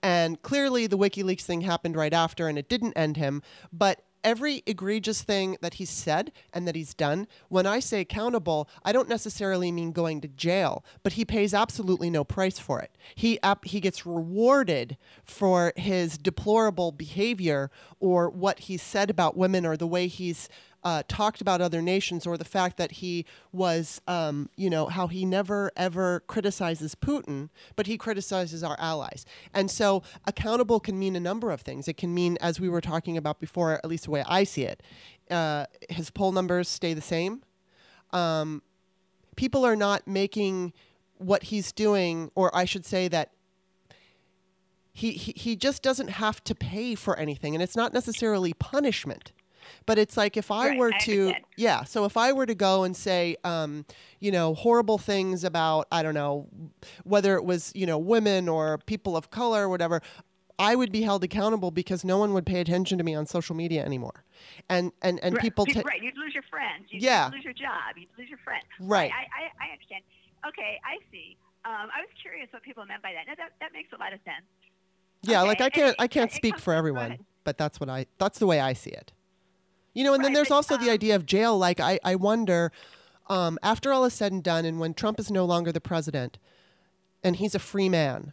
And clearly, the WikiLeaks thing happened right after, and it didn't end him. But every egregious thing that he's said and that he's done, when I say accountable, I don't necessarily mean going to jail, but he pays absolutely no price for it. He he gets rewarded for his deplorable behavior or what he said about women or the way he's uh, talked about other nations or the fact that he was, um, you know, how he never ever criticizes Putin, but he criticizes our allies. And so accountable can mean a number of things. It can mean, as we were talking about before, at least the way I see it, uh, his poll numbers stay the same. Um, people are not making what he's doing, or I should say that he, he, he just doesn't have to pay for anything. And it's not necessarily punishment. But it's like if I Right, were I to, yeah. So if I were to go and say, um, you know, horrible things about, I don't know, whether it was, you know, women or people of color or whatever, I would be held accountable because no one would pay attention to me on social media anymore. And and and right, people ta- right, you'd lose your friends. You'd Yeah. lose your job. You'd lose your friend. Right. I, I, I understand. Okay, I see. Um, I was curious what people meant by that. No, that that makes a lot of sense. Yeah, like I can't I can't it speak for everyone, but that's what I that's the way I see it. You know, and then there's also the um, idea of jail. Like I I wonder, um, after all is said and done, and when Trump is no longer the president, and he's a free man,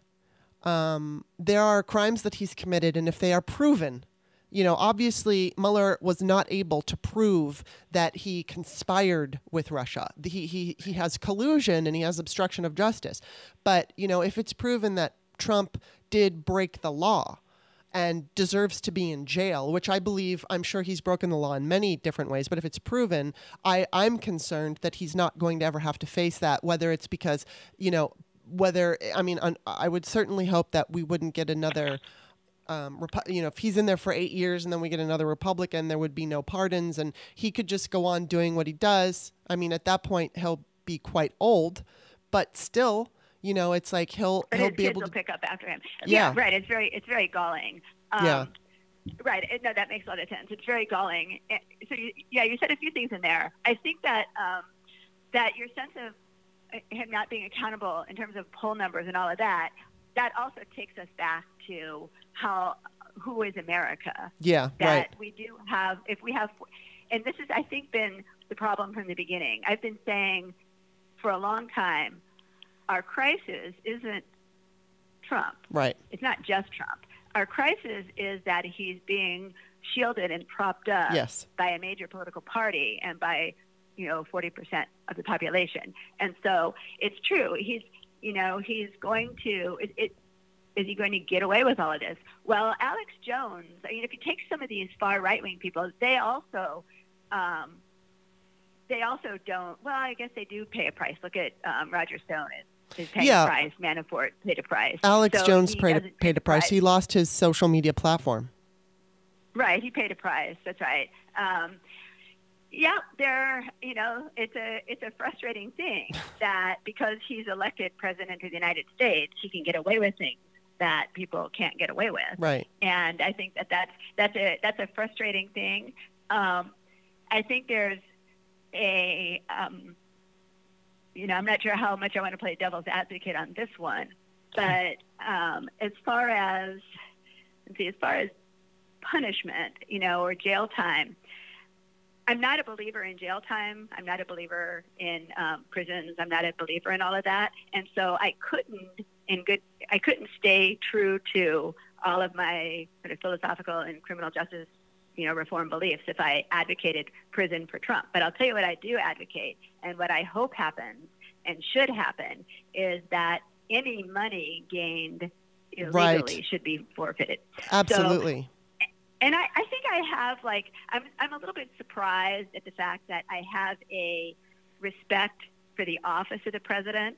um, there are crimes that he's committed, and if they are proven. You know, obviously Mueller was not able to prove that he conspired with Russia. He, he, he has collusion and he has obstruction of justice. But, you know, if it's proven that Trump did break the law, and deserves to be in jail, which I believe I'm sure he's broken the law in many different ways. But if it's proven, I, I'm concerned that he's not going to ever have to face that, whether it's because, you know, whether, I mean, un, I would certainly hope that we wouldn't get another. Um, Repu- you know, if he's in there for eight years and then we get another Republican, there would be no pardons, and he could just go on doing what he does. I mean, at that point, he'll be quite old, but still, you know, it's like he'll But he'll be able to. pick up after him. Yeah. right. It's very it's very galling. Um, Yeah. Right. it- No, that makes a lot of sense. It's very galling. Eh, So you, yeah, you said a few things in there. I think that um, that your sense of uh, him not being accountable in terms of poll numbers and all of that, that also takes us back to how who is America Yeah, that right. we do have if we have and this is i think been the problem from the beginning i've been saying for a long time our crisis isn't trump. Right. it's not just trump. Our crisis is that he's being shielded and propped up Yes. by a major political party and by you know 40% of the population. And so it's true. He's you know he's going to it, it is he going to get away with all of this? Well alex jones i mean if you take some of these far right wing people they also um, they also don't well i guess they do pay a price. Look at um, roger stone is, is paying Yeah. a price manafort paid a price Alex So Jones paid a, paid a price. He lost his social media platform. Right, he paid a price. That's right. Um, yeah, there. You know, it's a it's a frustrating thing that because he's elected president of the United States, he can get away with things that people can't get away with. Right. And I think that that's that's a that's a frustrating thing. Um, I think there's a um, you know I'm not sure how much I want to play devil's advocate on this one, but um, as far as see, as far as punishment, you know, or jail time. I'm not a believer in jail time. I'm not a believer in um, prisons. I'm not a believer in all of that. And so I couldn't, in good, I couldn't stay true to all of my sort of philosophical and criminal justice, you know, reform beliefs if I advocated prison for Trump. But I'll tell you what I do advocate, and what I hope happens and should happen is that any money gained Right. illegally should be forfeited. Absolutely. And I, I think I have like I'm I'm a little bit surprised at the fact that I have a respect for the office of the president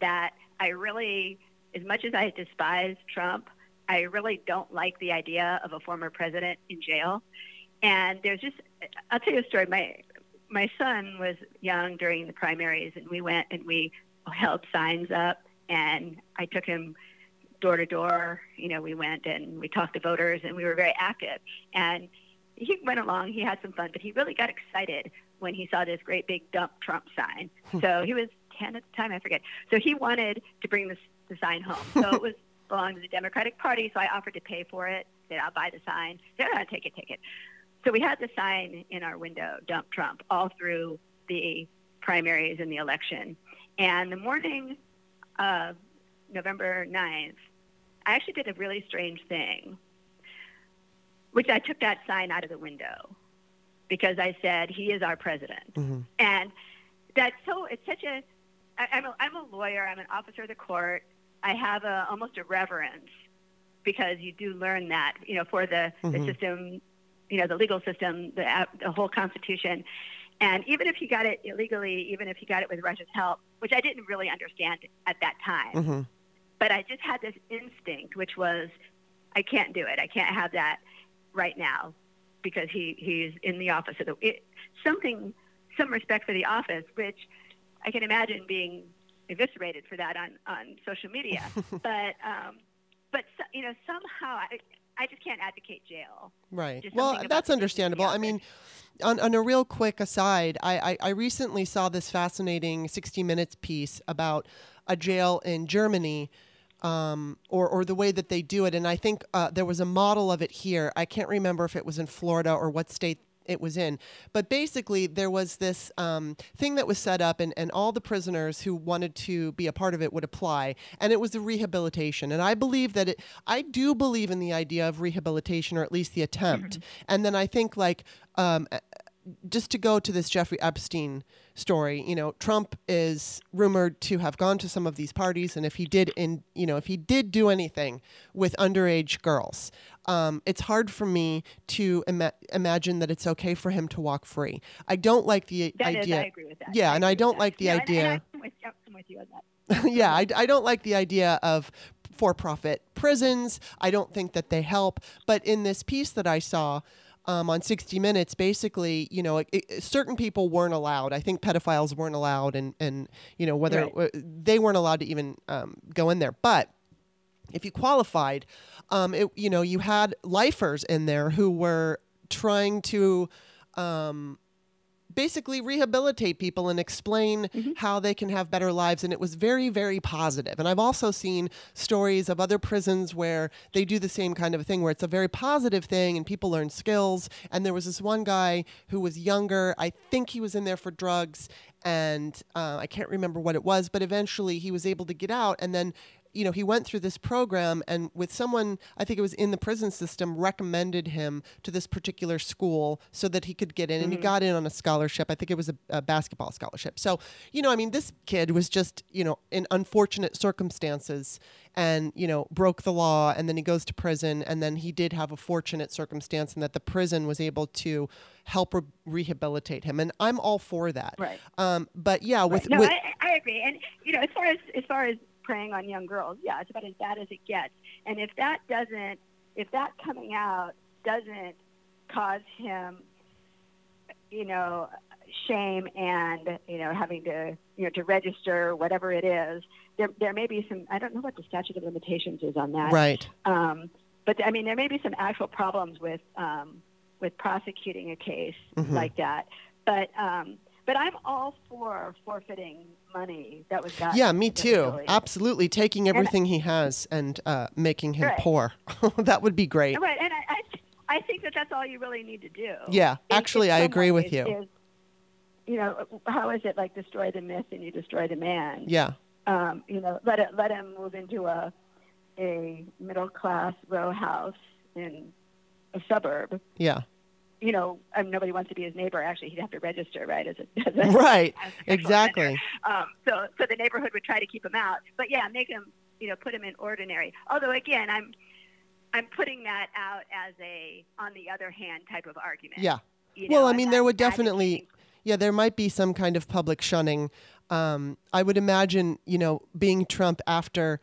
that I really as much as I despise Trump, I really don't like the idea of a former president in jail. And there's just I'll tell you a story. My my son was young during the primaries and we went and we held signs up and I took him door to door. You know, we went and we talked to voters and we were very active. And he went along, he had some fun, but he really got excited when he saw this great big dump Trump sign. Hmm. so he was 10 at the time, I forget. So he wanted to bring this, the sign home. So it was belonged to the Democratic Party, so I offered to pay for it. Said, I'll buy the sign. Said, no, take it, take it. So we had the sign in our window, dump Trump, all through the primaries and the election. And the morning of November 9th, I actually did a really strange thing, which I took that sign out of the window. because I said he is our president, Mm-hmm. and that's so. It's such a. I, I'm a I'm a lawyer. I'm an officer of the court. I have a almost a reverence because you do learn that you know for the Mhm. the system, you know the legal system, the the whole Constitution, and even if he got it illegally, even if he got it with Russia's help, which I didn't really understand at that time, Mm-hmm. but I just had this instinct, which was, I can't do it. I can't have that right now because he, he's in the office of the it, something, some respect for the office, which I can imagine being eviscerated for that on, on social media. but um, but so, you know somehow I, I just can't advocate jail. Right. Well, that's understandable. I mean, on, on a real quick aside, I, I, I recently saw this fascinating 60 Minutes piece about a jail in Germany. Um, or, or the way that they do it. And I think uh, there was a model of it here. I can't remember if it was in Florida or what state it was in. But basically, there was this um, thing that was set up, and, and all the prisoners who wanted to be a part of it would apply. And it was the rehabilitation. And I believe that it, I do believe in the idea of rehabilitation, or at least the attempt. And then I think, like, um, just to go to this Jeffrey Epstein story, you know, Trump is rumored to have gone to some of these parties, and if he did, in you know, if he did do anything with underage girls, um, it's hard for me to ima- imagine that it's okay for him to walk free. I don't like the That is, idea. I agree with that. Yeah, and I don't like the Yeah, idea- And, I'm, with, I'm with you on that. yeah, I, I don't like the idea of for profit prisons. I don't think that they help. But in this piece that I saw um, on 60 Minutes, basically, you know, it, it- certain people weren't allowed. I think pedophiles weren't allowed, and, and you know, whether Right. they weren't allowed to even um, go in there. But if you qualified, um, it, you know, you had lifers in there who were trying to um, basically rehabilitate people and explain how they can have better lives. And it was very, very positive. And I've also seen stories of other prisons where they do the same kind of a thing, where it's a very positive thing and people learn skills. And there was this one guy who was younger. I think he was in there for drugs. And uh, I can't remember what it was, but eventually he was able to get out. And then you know, he went through this program and with someone, I think it was in the prison system, recommended him to this particular school so that he could get in. And he got in on a scholarship. I think it was a, a basketball scholarship. So, you know, I mean, this kid was just, you know, in unfortunate circumstances and, you know, broke the law. And then he goes to prison. And then he did have a fortunate circumstance in that the prison was able to help re- rehabilitate him. And I'm all for that. Right. Um, but yeah, with, no, with I, I agree. And you know, as far as as far as preying on young girls, yeah, it's about as bad as it gets. And if that doesn't, if that coming out doesn't cause him, you know, shame and you know having to you know to register whatever it is, there there may be some. I don't know what the statute of limitations is on that. right. Um, but I mean, there may be some actual problems with um, with prosecuting a case Mhm. like that. But um, but I'm all for forfeiting money that was got. Yeah, me too. Absolutely, taking everything he has and uh, making him Right. poor. that would be great. Right, and I, I I think that that's all you really need to do. Yeah, in- actually, in I agree with you. Is, you know, how is it like destroy the myth and you destroy the man? Yeah, um, you know, let it let him move into a a middle class row house in a suburb. yeah, You know, um, nobody wants to be his neighbor. Actually, he'd have to register, right? As a, as a right. as a Exactly. Um, so, so the neighborhood would try to keep him out. But yeah, make him, you know, put him in ordinary. Although again, I'm I'm putting that out as a on the other hand type of argument. Yeah. You Well, know, I I'm mean, there would definitely, yeah, there might be some kind of public shunning. Um, I would imagine, you know, being Trump after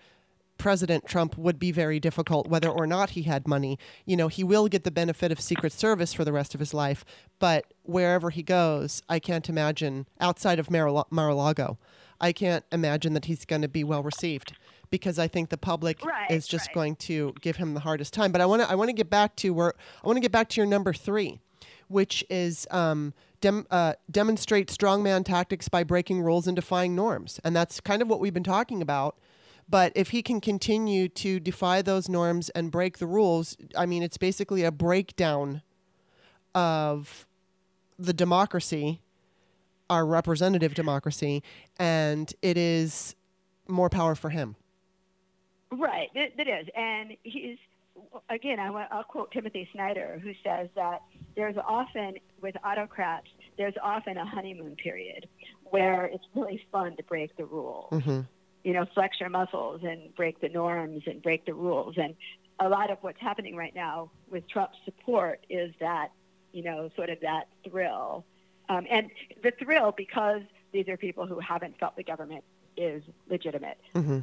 President Trump would be very difficult, whether or not he had money. You know, he will get the benefit of Secret Service for the rest of his life, but wherever he goes, I can't imagine, outside of Mar- Mar-a-Lago, I can't imagine that he's going to be well received because I think the public Right, is just right. going to give him the hardest time. But I want to I want to get back to where I want to get back to your number three, which is um, dem, uh, demonstrate strongman tactics by breaking rules and defying norms, and that's kind of what we've been talking about. But if he can continue to defy those norms and break the rules, I mean, it's basically a breakdown of the democracy, our representative democracy, and it is more power for him. Right, it, it is, and he's again, I want, I'll quote Timothy Snyder, who says that there's often, with autocrats, there's often a honeymoon period where it's really fun to break the rules. Mm-hmm. You know, flex your muscles and break the norms and break the rules. And a lot of what's happening right now with Trump's support is that, you know, sort of that thrill. Um, and the thrill because these are people who haven't felt the government is legitimate. Mm-hmm.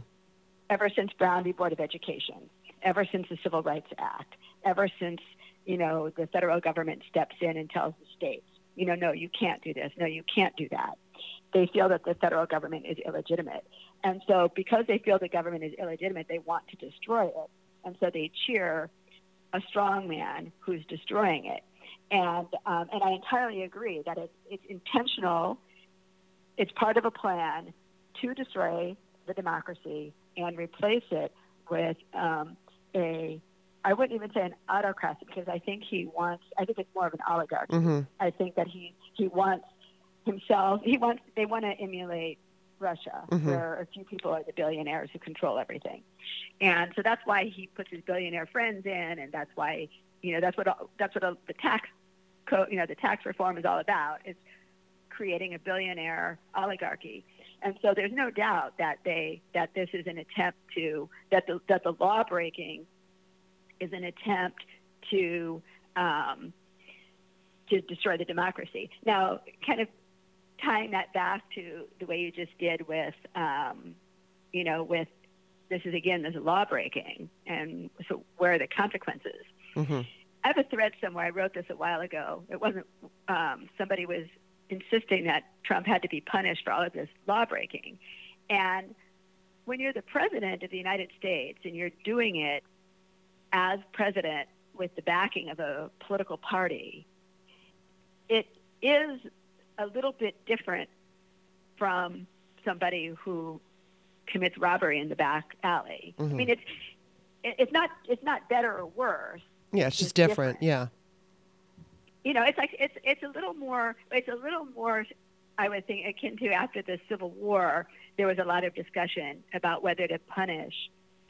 Ever since Brown v. Board of Education, ever since the Civil Rights Act, ever since, you know, the federal government steps in and tells the states, you know, no, you can't do this. No, you can't do that. They feel that the federal government is illegitimate. And so because they feel the government is illegitimate, they want to destroy it. And so they cheer a strong man who's destroying it. And, um, and I entirely agree that it's, it's intentional. It's part of a plan to destroy the democracy and replace it with um, a I wouldn't even say an autocracy because I think he wants I think it's more of an oligarchy. Mm-hmm. I think that he he wants himself he wants they want to emulate Russia Mhm. where a few people are the billionaires who control everything. And so that's why he puts his billionaire friends in and that's why you know that's what all- that's what the tax co- you know the tax reform is all about is creating a billionaire oligarchy. And so there's no doubt that they that this is an attempt to that the that the law breaking is an attempt to um, to destroy the democracy. Now, kind of tying that back to the way you just did with um, you know with this is again this is law breaking and so where are the consequences? Mm-hmm. I have a thread somewhere. I wrote this a while ago. It wasn't um, somebody was insisting that Trump had to be punished for all of this law breaking, and when you're the president of the United States and you're doing it as president with the backing of a political party, it is a little bit different from somebody who commits robbery in the back alley. I Mhm. mean, it's it's not it's not better or worse Yeah, it's just different. different. Yeah. you know, it's like it's it's a little more it's a little more I would think akin to after the Civil War, there was a lot of discussion about whether to punish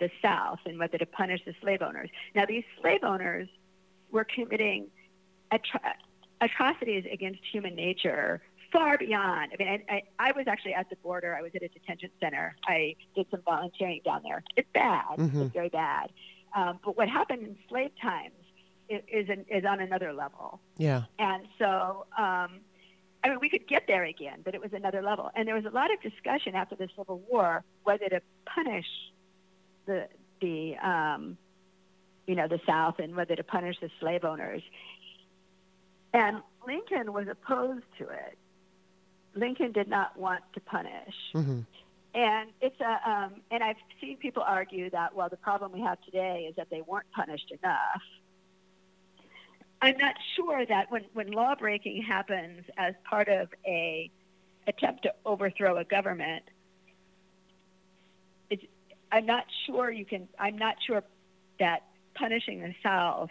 the South and whether to punish the slave owners. Now these slave owners were committing atro- atrocities against human nature far beyond. I mean, I, I, I was actually at the border. I was at a detention center. I did some volunteering down there. It's bad. Mhm. It's very bad. Um, but what happened in slave times is, is, an, is on another level. Yeah. And so, um, I mean, we could get there again, but it was another level. And there was a lot of discussion after the Civil War whether to punish the the um, you know the South and whether to punish the slave owners. And Lincoln was opposed to it. Lincoln did not want to punish. Mm-hmm. And it's a, um, and I've seen people argue that well, the problem we have today is that they weren't punished enough. I'm not sure that when when law breaking happens as part of a attempt to overthrow a government, it's, I'm not sure you can. I'm not sure that punishing the South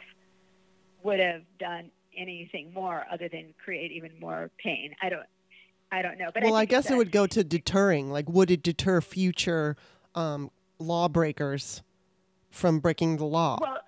would have done anything more other than create even more pain. I don't. I don't know. But well, I, think guess it would go to deterring. Like, would it deter future um, lawbreakers from breaking the law? Well,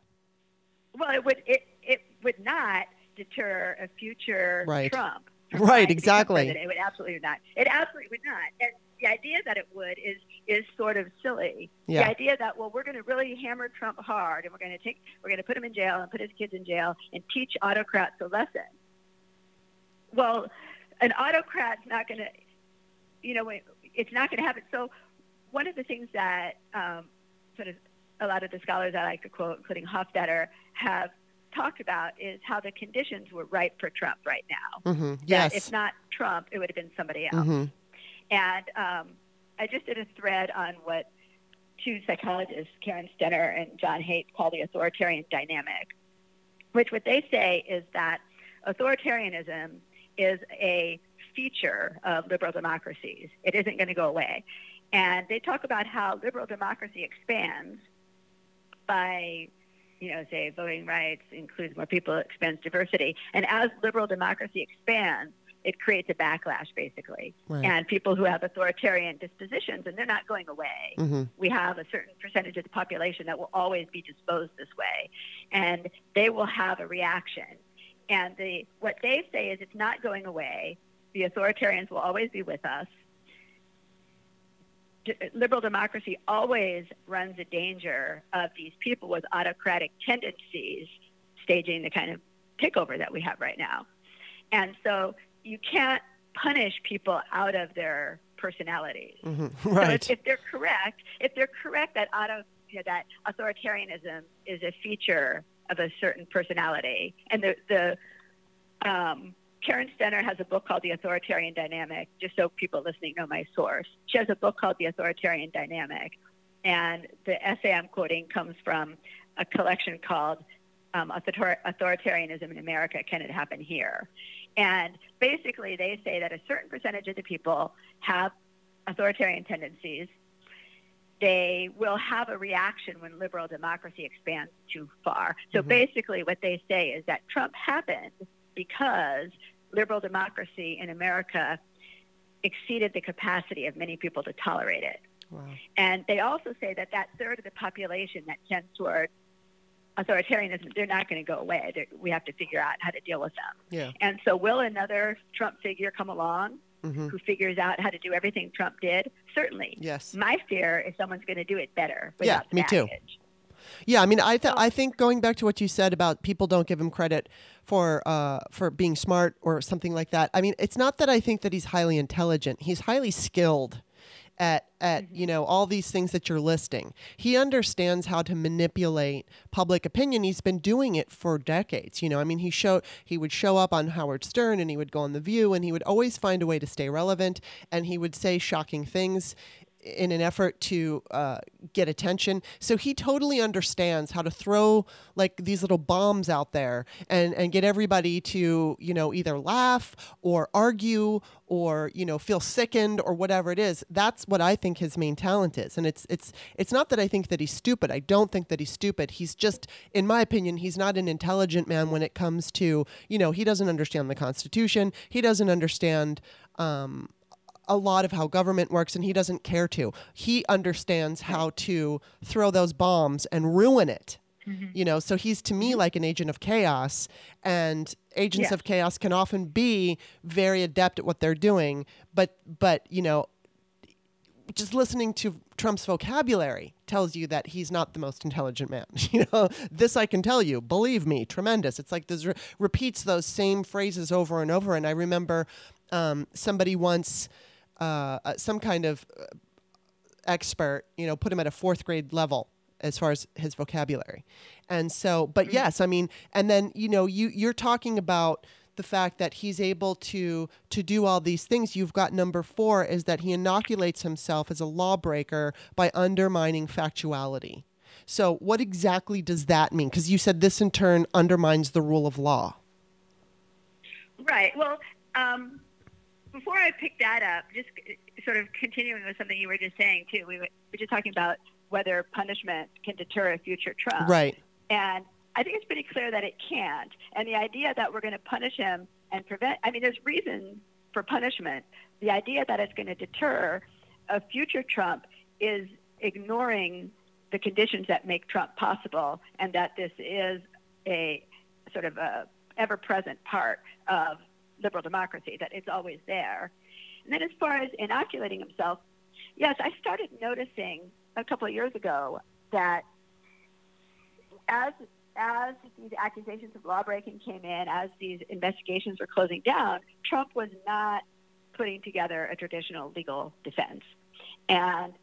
well, it would it it would not deter a future Right. Trump. Right, trying to become exactly. It would absolutely not. It absolutely would not. And the idea that it would is is sort of silly. Yeah. The idea that well, we're going to really hammer Trump hard, and we're going to take we're going to put him in jail and put his kids in jail and teach autocrats a lesson. Well, an autocrat's not going to, you know, it's not going to happen. So, one of the things that um, sort of a lot of the scholars that I like to quote, including Hofstadter, have talked about is how the conditions were right for Trump right now. mm-hmm. That Yes. if not Trump, it would have been somebody else. mm-hmm. And um, I just did a thread on what two psychologists, Karen Stenner and John Haidt, call the authoritarian dynamic, which what they say is that authoritarianism is a feature of liberal democracies. It isn't going to go away. And they talk about how liberal democracy expands by, you know, say voting rights includes more people, expands diversity. And as liberal democracy expands, it creates a backlash basically. Right. And people who have authoritarian dispositions, and they're not going away. Mhm. We have a certain percentage of the population that will always be disposed this way, and they will have a reaction. And the what they say is it's not going away. The authoritarians will always be with us. D- liberal democracy always runs a danger of these people with autocratic tendencies staging the kind of takeover that we have right now. And so you can't punish people out of their personalities. Mhm. So Right. if, if they're correct, if they're correct that auto, you know, that authoritarianism is a feature of a certain personality, and the the um, Karen Stenner has a book called The Authoritarian Dynamic. Just so people listening know my source, she has a book called The Authoritarian Dynamic, and the essay I'm quoting comes from a collection called um, Authoritarianism in America: Can It Happen Here? And basically, they say that a certain percentage of the people have authoritarian tendencies. They will have a reaction when liberal democracy expands too far. So Mhm. basically, what they say is that Trump happened because liberal democracy in America exceeded the capacity of many people to tolerate it. Wow. And they also say that that third of the population that tends toward authoritarianism, they're not going to go away. They're, we have to figure out how to deal with them. Yeah. And so, will another Trump figure come along hmm who figures out how to do everything Trump did? Certainly. Yes. My fear is someone's going to do it better. Yeah, me too. Yeah, I mean, I th- I think going back to what you said about people don't give him credit for uh, for being smart or something like that. I mean, it's not that I think that he's highly intelligent. He's highly skilled at at Mm-hmm. you know all these things that you're listing. He understands how to manipulate public opinion. He's been doing it for decades. You know, I mean, he showed he would show up on Howard Stern and he would go on the View and he would always find a way to stay relevant and he would say shocking things in an effort to uh, get attention. So he totally understands how to throw like these little bombs out there and, and get everybody to, you know, either laugh or argue or, you know, feel sickened or whatever it is. That's what I think his main talent is. And it's it's it's not that I think that he's stupid. I don't think that he's stupid. He's just, in my opinion, he's not an intelligent man when it comes to, you know, he doesn't understand the Constitution. He doesn't understand um, a lot of how government works and he doesn't care to. He understands how to throw those bombs and ruin it. You know, so he's to me like an agent of chaos, and agents Yeah. of chaos can often be very adept at what they're doing. But, but you know, just listening to Trump's vocabulary tells you that he's not the most intelligent man. You know, this I can tell you. Believe me, tremendous. It's like this re- repeats those same phrases over and over. And I remember um, somebody once, uh, uh, some kind of uh, expert, you know, put him at a fourth grade level as far as his vocabulary. And so, but yes, I mean, and then you know, you you're talking about the fact that he's able to to do all these things. You've got number 4 is that he inoculates himself as a lawbreaker by undermining factuality. So, what exactly does that mean? Because you said this in turn undermines the rule of law. Right. Well, um, before I pick that up, just sort of continuing with something you were just saying too. We were, we were just talking about whether punishment can deter a future Trump. Right. And I think it's pretty clear that it can't. And the idea that we're going to punish him and prevent, I mean, there's reason for punishment. The idea that it's going to deter a future Trump is ignoring the conditions that make Trump possible and that this is a sort of a ever present part of liberal democracy, that it's always there. And then as far as inoculating himself, yes, I started noticing a couple of years ago that as as these accusations of lawbreaking came in, as these investigations were closing down, Trump was not putting together a traditional legal defense. And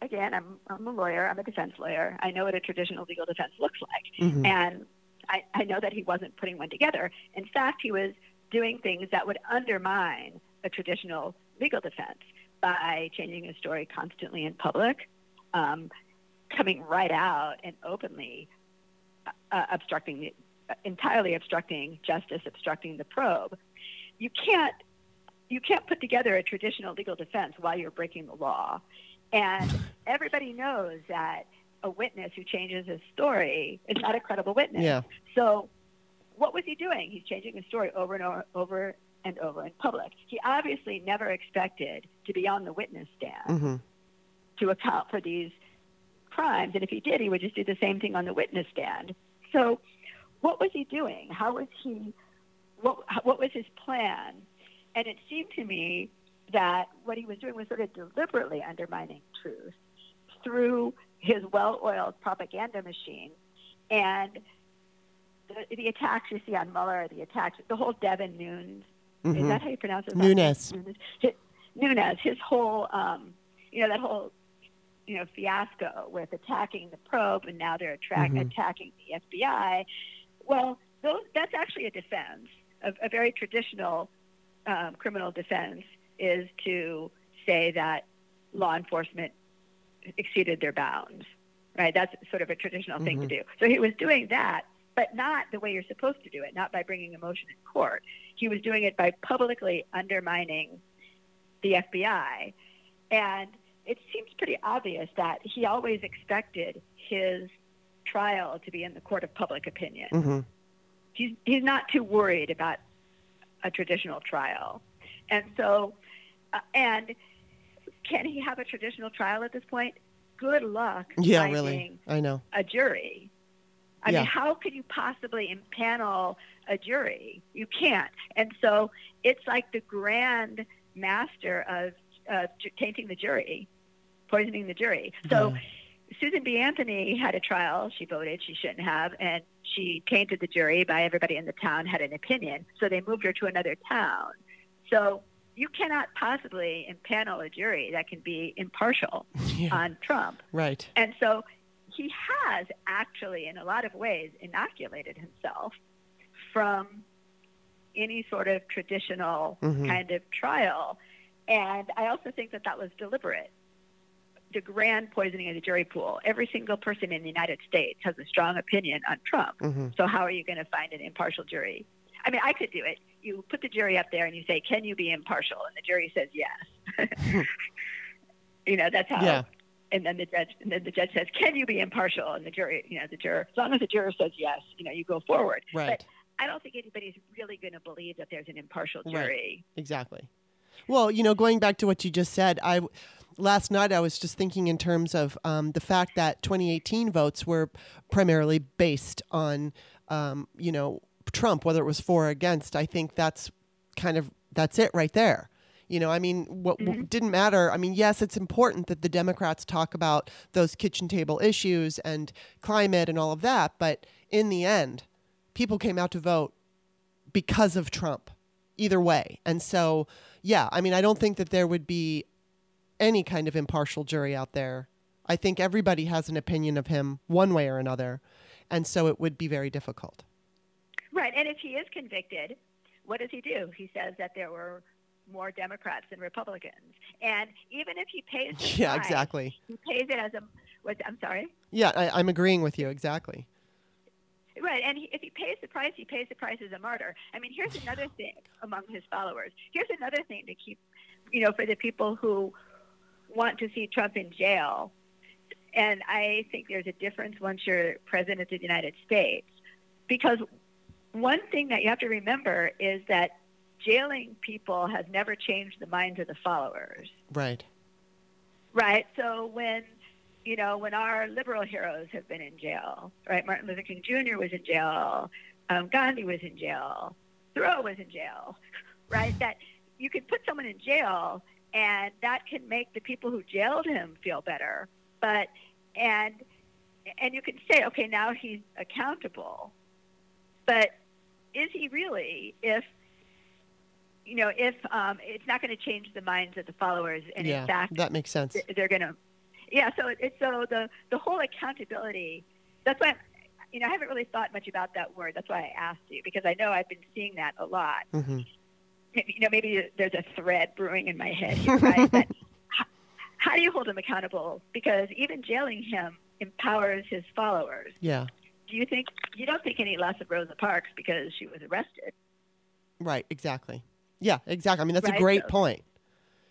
again, I'm, I'm a lawyer, I'm a defense lawyer. I know what a traditional legal defense looks like. Mhm. And I, I know that he wasn't putting one together. In fact, he was doing things that would undermine a traditional legal defense by changing his story constantly in public, um, coming right out and openly uh, obstructing the, entirely obstructing justice, obstructing the probe. You can't you can't put together a traditional legal defense while you're breaking the law. And everybody knows that a witness who changes his story is not a credible witness. Yeah. So what was he doing? He's changing his story over and over, over and over in public. He obviously never expected to be on the witness stand hmm to account for these crimes. And if he did, he would just do the same thing on the witness stand. So, what was he doing? How was he? What What was his plan? And it seemed to me that what he was doing was sort of deliberately undermining truth through his well-oiled propaganda machine, and the, the attacks you see on Mueller, the attacks, the whole Devin Nunes. Is Mhm. that how you pronounce it? Nunes. Nunes. His, Nunes. His whole, um, you know, that whole you know fiasco with attacking the probe and now they're attract- Mhm. attacking the FBI. Well, those, that's actually a defense, a, a very traditional um, criminal defense is to say that law enforcement exceeded their bounds. Right? That's sort of a traditional thing to Mhm. do. So he was doing that, but not the way you're supposed to do it, not by bringing a motion in court. He was doing it by publicly undermining the FBI. And it seems pretty obvious that he always expected his trial to be in the court of public opinion. hmm He's, he's not too worried about a traditional trial. And so, uh, and can he have a traditional trial at this point? Good luck Yeah, finding really. I know. a jury. I Yeah. mean, how could you possibly impanel a jury? You can't. And so it's like the grand master of uh, tainting the jury, poisoning the jury. So Yeah. Susan B. Anthony had a trial. She voted she shouldn't have, and she tainted the jury by everybody in the town had an opinion. So they moved her to another town. So you cannot possibly impanel a jury that can be impartial Yeah. on Trump. Right. And so he has actually, in a lot of ways, inoculated himself from any sort of traditional Mhm. kind of trial. And I also think that that was deliberate. The grand poisoning of the jury pool. Every single person in the United States has a strong opinion on Trump. hmm So how are you going to find an impartial jury? I mean, I could do it. You put the jury up there and you say, "Can you be impartial?" And the jury says yes. you know, that's how. Yeah. And then the judge, and then the judge says, "Can you be impartial?" And the jury, you know, the juror, as long as the juror says yes, you know, you go forward. Right. But I don't think anybody's really going to believe that there's an impartial Right. jury. Exactly. Well, you know, going back to what you just said, I last night I was just thinking in terms of um, the fact that 2018 votes were primarily based on, um, you know, Trump, whether it was for or against. I think that's kind of that's it right there. You know, I mean, what, what mm-hmm. didn't matter. I mean, yes, it's important that the Democrats talk about those kitchen table issues and climate and all of that, but in the end, people came out to vote because of Trump, either way. And so, yeah, I mean, I don't think that there would be any kind of impartial jury out there. I think everybody has an opinion of him one way or another. And so it would be very difficult. Right. And if he is convicted, what does he do? He says that there were more Democrats than Republicans. And even if he pays the Yeah, price, exactly. he pays it as a. What, I'm sorry. Yeah, I, I'm agreeing with you. Exactly. Right, and he, if he pays the price, he pays the price as a martyr. I mean, here's another thing among his followers. Here's another thing to keep, you know, for the people who want to see Trump in jail. And I think there's a difference once you're president of the United States, because one thing that you have to remember is that jailing people has never changed the minds of the followers. Right. Right. So when, you know, when our liberal heroes have been in jail, right? Martin Luther King Jr. was in jail, um, Gandhi was in jail, Thoreau was in jail, right? That you can put someone in jail, and that can make the people who jailed him feel better. But and and you can say, okay, now he's accountable, but is he really? If you know, if um, it's not going to change the minds of the followers, and yeah, in fact, that makes sense. they're going to yeah so it's so the the whole accountability that's why you know i haven't really thought much about that word that's why i asked you because i know i've been seeing that a lot hmm Maybe- you know maybe there's a thread brewing in my head here right but how, how do you hold him accountable because even jailing him empowers his followers Yeah. do you think you don't think any less of rosa parks because she was arrested Right, exactly. Yeah, exactly. I mean, that's a great so- point.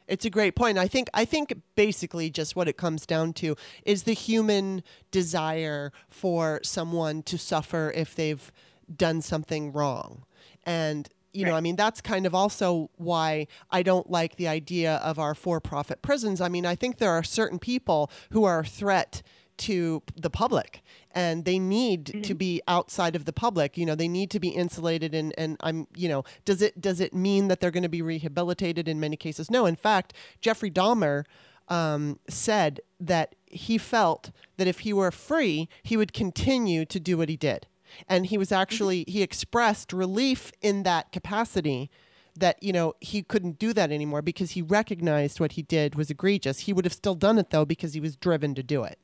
It's a great point. I think I think basically just what it comes down to is the human desire for someone to suffer if they've done something wrong. And you know, Right. I mean, that's kind of also why I don't like the idea of our for profit prisons. I mean, I think there are certain people who are a threat to the public. And they need to be outside of the public. You know they need to be insulated and and i'm you know does it does it mean that they're going to be rehabilitated? In many cases no. In fact jeffrey dahmer um, said that he felt that if he were free he would continue to do what he did. And he was actually he expressed relief in that capacity that you know he couldn't do that anymore because he recognized what he did was egregious. He would have still done it though because he was driven to do it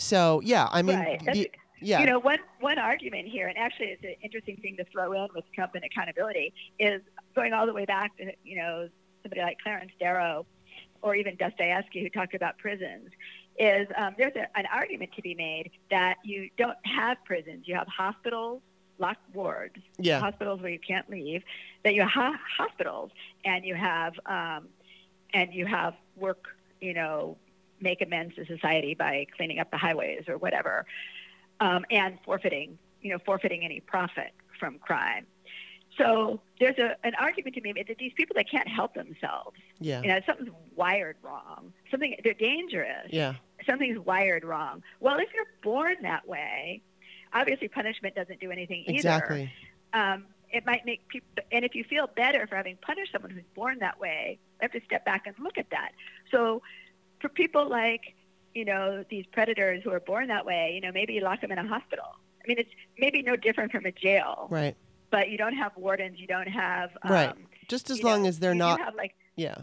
so yeah i mean Right. The- yeah You know, one one argument here, and actually it's an interesting thing to throw in with Trump and accountability, is going all the way back to you know somebody like Clarence Darrow, or even Dostoevsky, who talked about prisons. Is um, there's a, an argument to be made that you don't have prisons, you have hospitals, locked wards, Yeah. hospitals where you can't leave. That you have hospitals, and you have um, and you have work, you know, make amends to society by cleaning up the highways or whatever um, and forfeiting, you know, forfeiting any profit from crime. So there's a, an argument to be made that these people that can't help themselves, yeah you know, something's wired wrong. Something they're dangerous. yeah Something's wired wrong. Well, if you're born that way, obviously punishment doesn't do anything either. exactly Um, it might make people, and if you feel better for having punished someone who's born that way, you have to step back and look at that. So for people like, you know, these predators who are born that way, you know, maybe you lock them in a hospital. I mean, it's maybe no different from a jail, right but you don't have wardens, you don't have, um, Right. just as long know, as they're you not have like yeah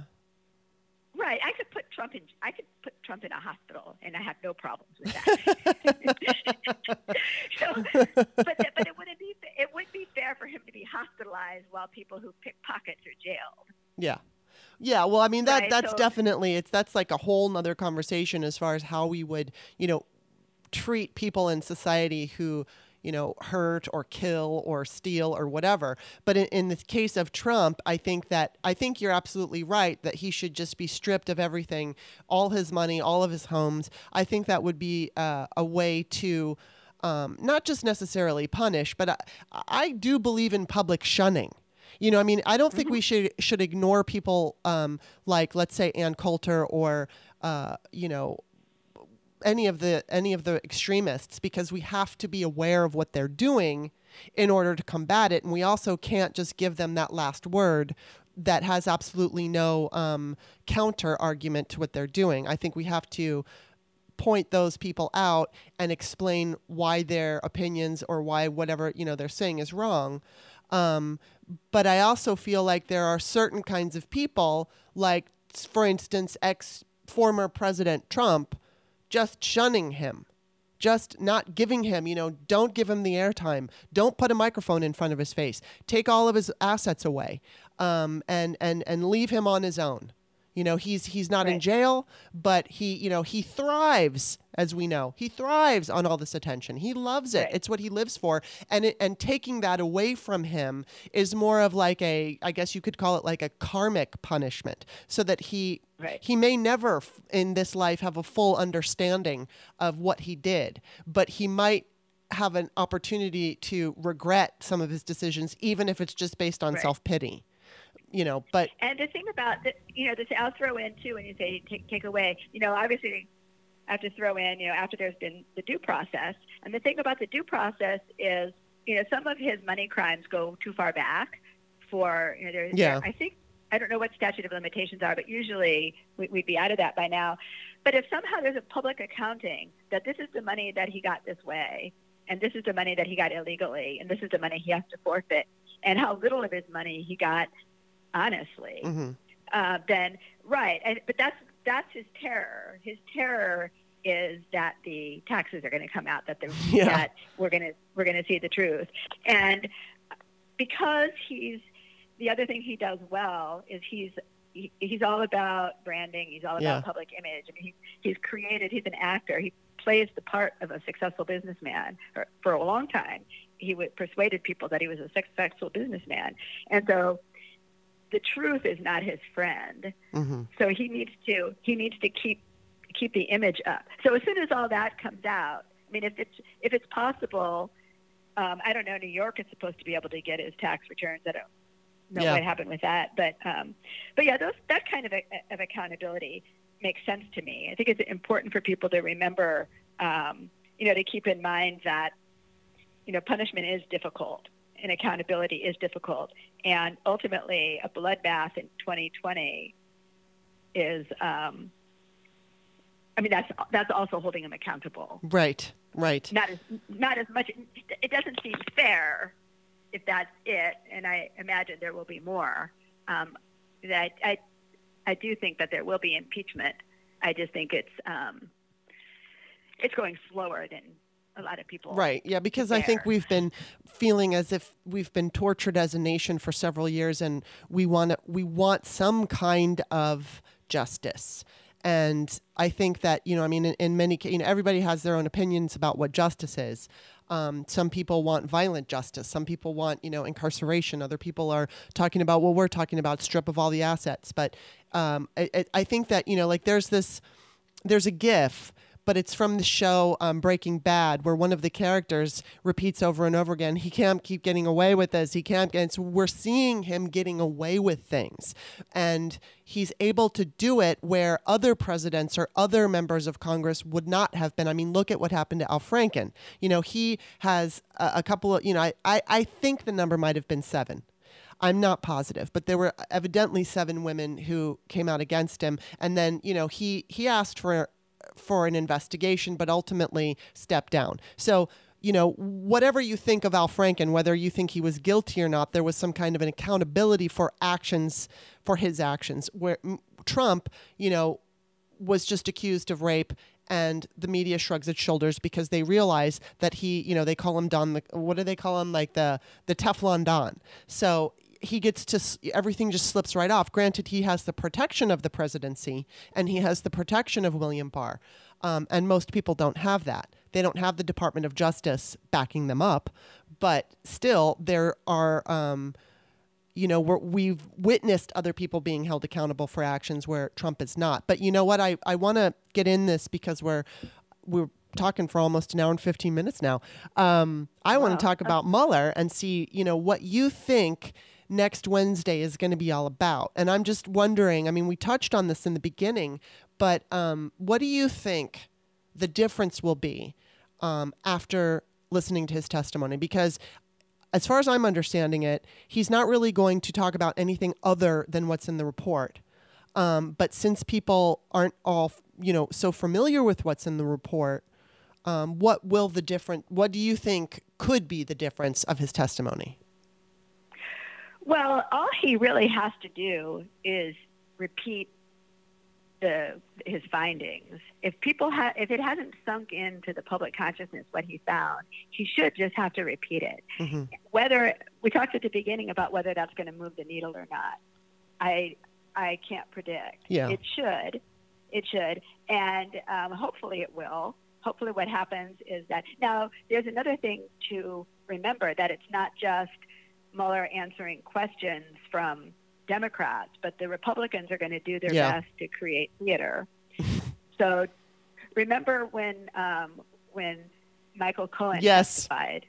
Right. I could put Trump in. I could put Trump in a hospital, and I have no problems with that. so, but but it wouldn't be it would be fair for him to be hospitalized while people who pick pockets are jailed. Yeah. Yeah, well, I mean that Right, that's so- definitely it's that's like a whole nother conversation as far as how we would, you know, treat people in society who, you know, hurt or kill or steal or whatever. But in, in the case of Trump, I think that I think you're absolutely right that he should just be stripped of everything, all his money, all of his homes. I think that would be uh, a way to um, not just necessarily punish, but I, I do believe in public shunning. You know, I mean, I don't think we should should ignore people um, like, let's say, Ann Coulter or, uh, you know, any of the any of the extremists because we have to be aware of what they're doing in order to combat it, and we also can't just give them that last word that has absolutely no um, counter argument to what they're doing. I think we have to point those people out and explain why their opinions or why whatever you know they're saying is wrong. Um, but I also feel like there are certain kinds of people, like for instance, ex former President Trump, just shunning him, just not giving him, you know, don't give him the airtime, don't put a microphone in front of his face, take all of his assets away, um, and and and leave him on his own. You know, he's he's not in jail, but he, you know, he thrives, as we know. He thrives on all this attention. He loves it. Right. It's what he lives for. And it, and taking that away from him is more of like a I guess you could call it like a karmic punishment so that he Right. he may never f- in this life have a full understanding of what he did, but he might have an opportunity to regret some of his decisions even if it's just based on Right. self-pity. You know, but And the thing about the, you know, this I'll throw in too when you say take, take away. You know, obviously, I have to throw in. You know, after there's been the due process, and the thing about the due process is, you know, some of his money crimes go too far back. For you know, there, Yeah. there- I think I don't know what statute of limitations are, but usually we, we'd be out of that by now. But if somehow there's a public accounting that this is the money that he got this way, and this is the money that he got illegally, and this is the money he has to forfeit, and how little of his money he got honestly, mhm. uh, then right. And, but that's that's his terror. His terror is that the taxes are going to come out, that the Yeah. that we're going to we're going to see the truth, and because he's the other thing he does well is he's he, he's all about branding. He's all about Yeah. public image. I mean, he, he's created. He's an actor. He plays the part of a successful businessman for, for a long time. He would persuaded people that he was a successful businessman, and so the truth is not his friend. Mhm. So he needs to he needs to keep keep the image up. So as soon as all that comes out, I mean, if it's if it's possible, um, I don't know. New York is supposed to be able to get his tax returns. I don't know Yeah. what happened with that. But um, but yeah, those that kind of a, of accountability makes sense to me. I think it's important for people to remember, um, you know, to keep in mind that you know punishment is difficult and accountability is difficult, and ultimately a bloodbath in 2020 is. Um, I mean, that's that's also holding them accountable. Right. Right. Not as not as much. It doesn't seem fair if that's it, and I imagine there will be more. Um, that I I do think that there will be impeachment. I just think it's um, it's going slower than a lot of people. Right. Yeah, because I think we've been feeling as if we've been tortured as a nation for several years and we want we want some kind of justice. And I think that, you know, I mean, in, in many, you know, everybody has their own opinions about what justice is. Um, some people want violent justice. Some people want, you know, incarceration. Other people are talking about, well, we're talking about strip of all the assets. But um, I, I- I think that, you know, like there's this, there's a gif but it's from the show um, breaking bad where one of the characters repeats over and over again he can't keep getting away with this. He can't and so we're seeing him getting away with things. And he's able to do it where other presidents or other members of congress would not have been. I mean look at what happened to al franken. You know he has a, a couple of you know I, I, I think the number might have been seven. I'm not positive, but there were evidently seven women who came out against him, and then you know he he asked for for an investigation, but ultimately stepped down. So you know whatever you think of Al Franken, whether you think he was guilty or not, there was some kind of an accountability for actions for his actions. Where Trump, you know, was just accused of rape and the media shrugs its shoulders because they realize that he you know they call him don the what do they call him like the the teflon don so he gets to everything just slips right off granted he has the protection of the presidency and he has the protection of william barr um, and most people don't have that they don't have the department of justice backing them up but still there are um, you know, we're, we've witnessed other people being held accountable for actions where Trump is not. But you know what? I, I want to get in this because we're we're talking for almost an hour and 15 minutes now. Um, I want to talk about Mueller and see, you know, what you think next Wednesday is going to be all about. And I'm just wondering, I mean, we touched on this in the beginning, but um, what do you think the difference will be um, after listening to his testimony? Because as far as I'm understanding it, he's not really going to talk about anything other than what's in the report. Um, but since people aren't all, you know, so familiar with what's in the report, um, what will the different? What do you think could be the difference of his testimony? Well, all he really has to do is repeat the his findings. If people ha- if it hasn't sunk into the public consciousness what he found, he should just have to repeat it. hmm Whether we talked at the beginning about whether that's going to move the needle or not, I I can't predict. Yeah. It should, it should, and um, hopefully it will. Hopefully, what happens is that now there's another thing to remember that it's not just Mueller answering questions from Democrats, but the Republicans are going to do their Yeah. best to create theater. so remember when um, when Michael Cohen Yes. testified?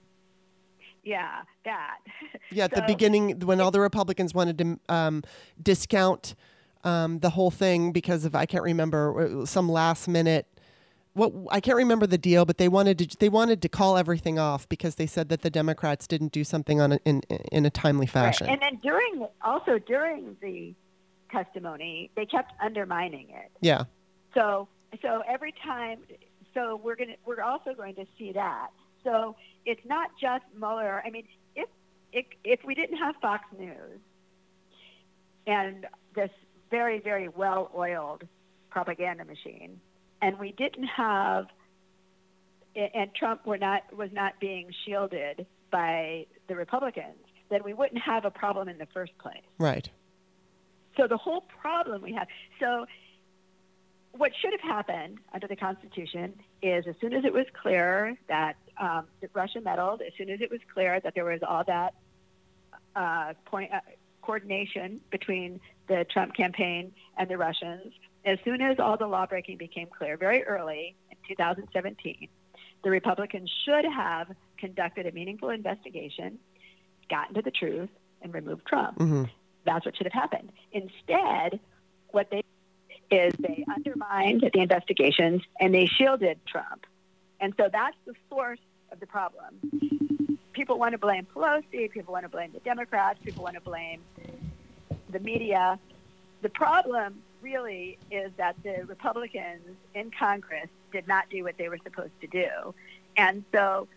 Yeah, that. Yeah, at the beginning, when all the Republicans wanted to um, discount um, the whole thing because of I can't remember some last minute. What I can't remember the deal, but they wanted to they wanted to call everything off because they said that the Democrats didn't do something on a, in in a timely fashion. Right. And then during also during the testimony, they kept undermining it. yeah, So so every time, so we're gonna we're also going to see that. So it's not just Mueller. I mean, if if, if we didn't have Fox News and this very very well oiled propaganda machine, and we didn't have and Trump were not was not being shielded by the Republicans, then we wouldn't have a problem in the first place. right. So the whole problem we have. So what should have happened under the Constitution is as soon as it was clear that, um, that Russia meddled, as soon as it was clear that there was all that uh, point, uh, coordination between the Trump campaign and the Russians, as soon as all the lawbreaking became clear, very early in 2017, the Republicans should have conducted a meaningful investigation, gotten to the truth, and removed Trump. Mm-hmm. That's what should have happened. Instead, what they is they undermined the investigations and they shielded Trump. And so that's the source of the problem. People want to blame Pelosi, people want to blame the Democrats, people want to blame the media. The problem really is that the Republicans in Congress did not do what they were supposed to do. And so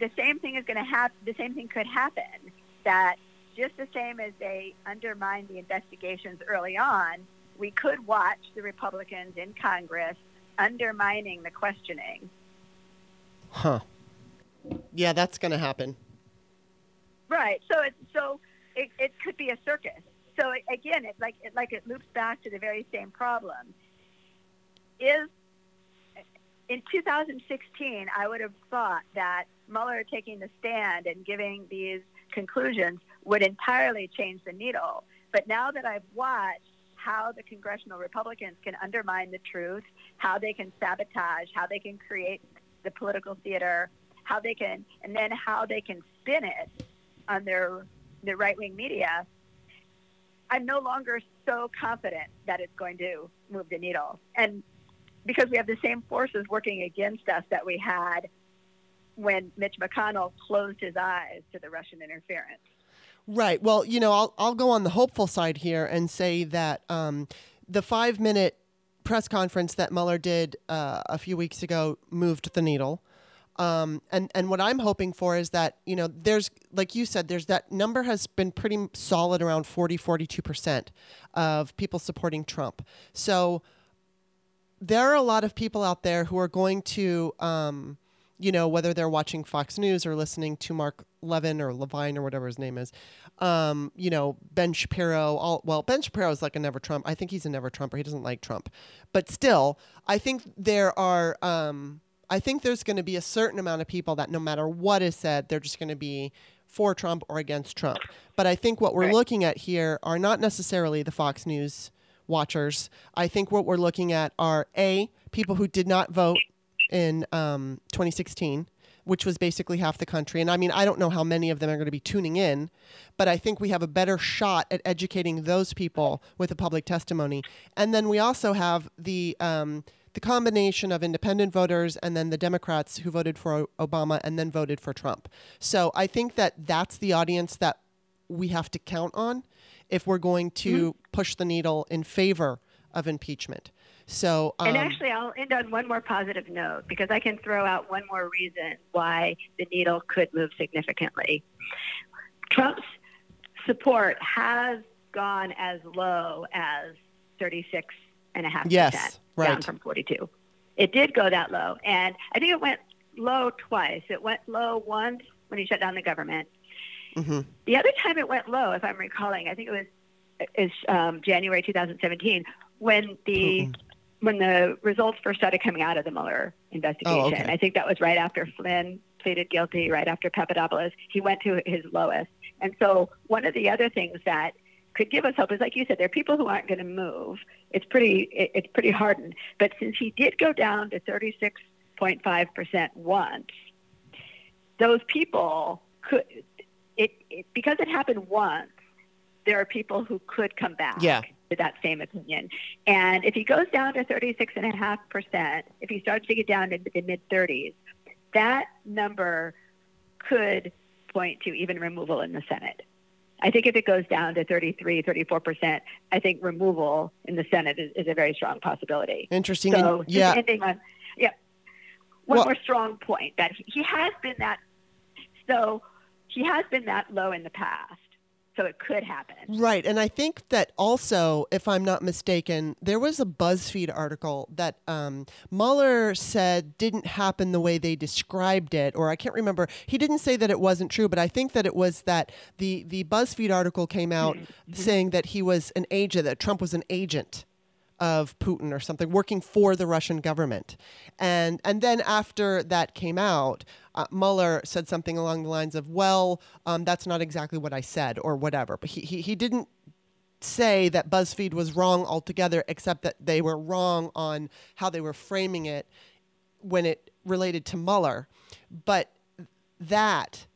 the same thing is going to happen, the same thing could happen that just the same as they undermined the investigations early on, we could watch the Republicans in Congress undermining the questioning. Huh. Yeah, that's going to happen. Right. So it so it, it could be a circus. So again, it like it like it loops back to the very same problem. Is in 2016, I would have thought that Mueller taking the stand and giving these conclusions would entirely change the needle. But now that I've watched how the congressional Republicans can undermine the truth, how they can sabotage, how they can create the political theater, how they can, and then how they can spin it on their the right wing media. I'm no longer so confident that it's going to move the needle, and because we have the same forces working against us that we had when Mitch McConnell closed his eyes to the Russian interference. Right. Well, you know, I'll I'll go on the hopeful side here and say that um, the five minute press conference that Mueller did uh, a few weeks ago moved the needle. Um, and and what I'm hoping for is that you know there's like you said there's that number has been pretty solid around 40 42 percent of people supporting Trump. So there are a lot of people out there who are going to um, you know, whether they're watching Fox News or listening to Mark Levin or Levine or whatever his name is, um, you know, Ben Shapiro. All well, Ben Shapiro is like a never Trump. I think he's a never Trumper. He doesn't like Trump, but still, I think there are. I think there's going to be a certain amount of people that no matter what is said, they're just going to be for Trump or against Trump. But I think what we're looking at here are not necessarily the Fox News watchers. I think what we're looking at are a people who did not vote in um, 2016, which was basically half the country. And I mean, I don't know how many of them are going to be tuning in, but I think we have a better shot at educating those people with a public testimony. And then we also have the um, the combination of independent voters and then the Democrats who voted for Obama and then voted for Trump. So I think that that's the audience that we have to count on if we're going to push the needle in favor of impeachment. So um, And actually, I'll end on one more positive note because I can throw out one more reason why the needle could move significantly. Trump's support has gone as low as 36 and a half Yes, percent right. down from 42. It did go that low, and I think it went low twice. It went low once when he shut down the government. mhm. The other time it went low, if I'm recalling, I think it was is um, January 2017 when the when the results first started coming out of the Mueller investigation. Oh, okay. I think that was right after Flynn pleaded guilty, right after Papadopoulos. He went to his lowest, and so one of the other things that could give us hope is, like you said, there are people who aren't going to move. It's pretty it, it's pretty hardened. But since he did go down to 36.5 percent once, those people could it, it because it happened once. There are people who could come back Yeah. to that same opinion. And if he goes down to 36.5%, if he starts to get down into the mid 30s, that number could point to even removal in the Senate. I think if it goes down to 33, 34%, I think removal in the Senate is, is a very strong possibility. Interesting. So And- yeah. on, yeah, one Well- more strong point that he, he has been that, so he has been that low in the past. So it could happen. Right. And I think that also, if I'm not mistaken, there was a BuzzFeed article that um, Mueller said didn't happen the way they described it, or I can't remember. He didn't say that it wasn't true, but I think that it was that the, the BuzzFeed article came out saying that he was an agent, that Trump was an agent of Putin or something, working for the Russian government. And and then after that came out, uh, Mueller said something along the lines of, "Well, um, that's not exactly what I said," or whatever. But he, he he didn't say that BuzzFeed was wrong altogether, except that they were wrong on how they were framing it when it related to Mueller. But that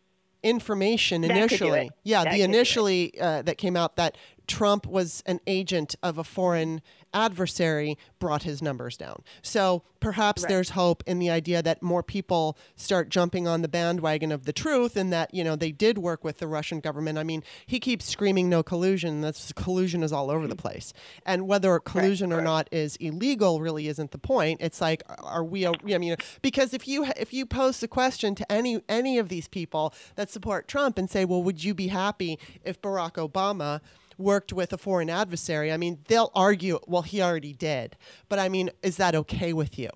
information That initially. it. Yeah, That the could do it. initially uh, that came out that Trump was an agent of a foreign adversary brought his numbers down. So perhaps Right. there's hope in the idea that more people start jumping on the bandwagon of the truth and that, you know, they did work with the Russian government. I mean, he keeps screaming no collusion. That's collusion is all over the place. And whether collusion or not is illegal really isn't the point. It's like are we a- I mean because if you if you pose the question to any any of these people that support Trump and say, "Well, would you be happy if Barack Obama worked with a foreign adversary?" I mean, they'll argue, "Well, he already did." But I mean, is that okay with you?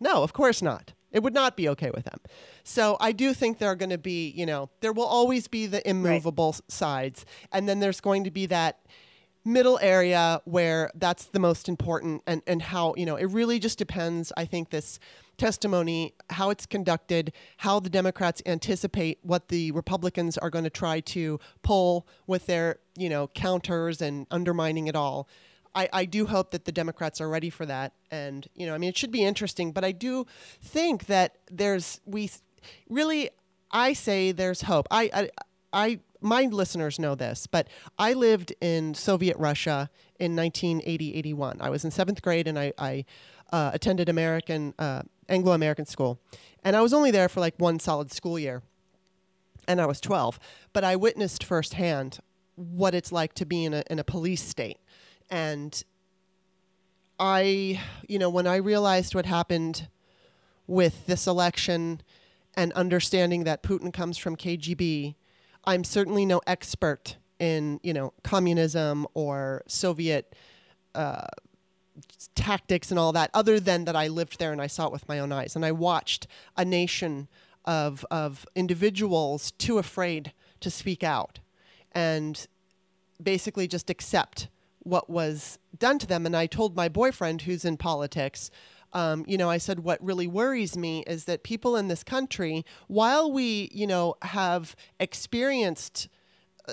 No, of course not. It would not be okay with them. So I do think there are going to be, you know, there will always be the immovable s- sides, and then there's going to be that middle area where that's the most important and, and how you know it really just depends i think this testimony how it's conducted how the democrats anticipate what the republicans are going to try to pull with their you know counters and undermining it all I, I do hope that the Democrats are ready for that. And, you know, I mean, it should be interesting, but I do think that there's, we really, I say there's hope. I, I, I, my listeners know this, but I lived in Soviet Russia in 1980 81. I was in seventh grade and I, I uh, attended American, uh, Anglo American school. And I was only there for like one solid school year and I was 12, but I witnessed firsthand what it's like to be in a, in a police state. And I, you know, when I realized what happened with this election and understanding that Putin comes from KGB, I'm certainly no expert in, you know, communism or Soviet uh, tactics and all that, other than that I lived there and I saw it with my own eyes. And I watched a nation of, of individuals too afraid to speak out and basically just accept what was done to them. And I told my boyfriend, who's in politics, um, you know, I said, what really worries me is that people in this country, while we, you know, have experienced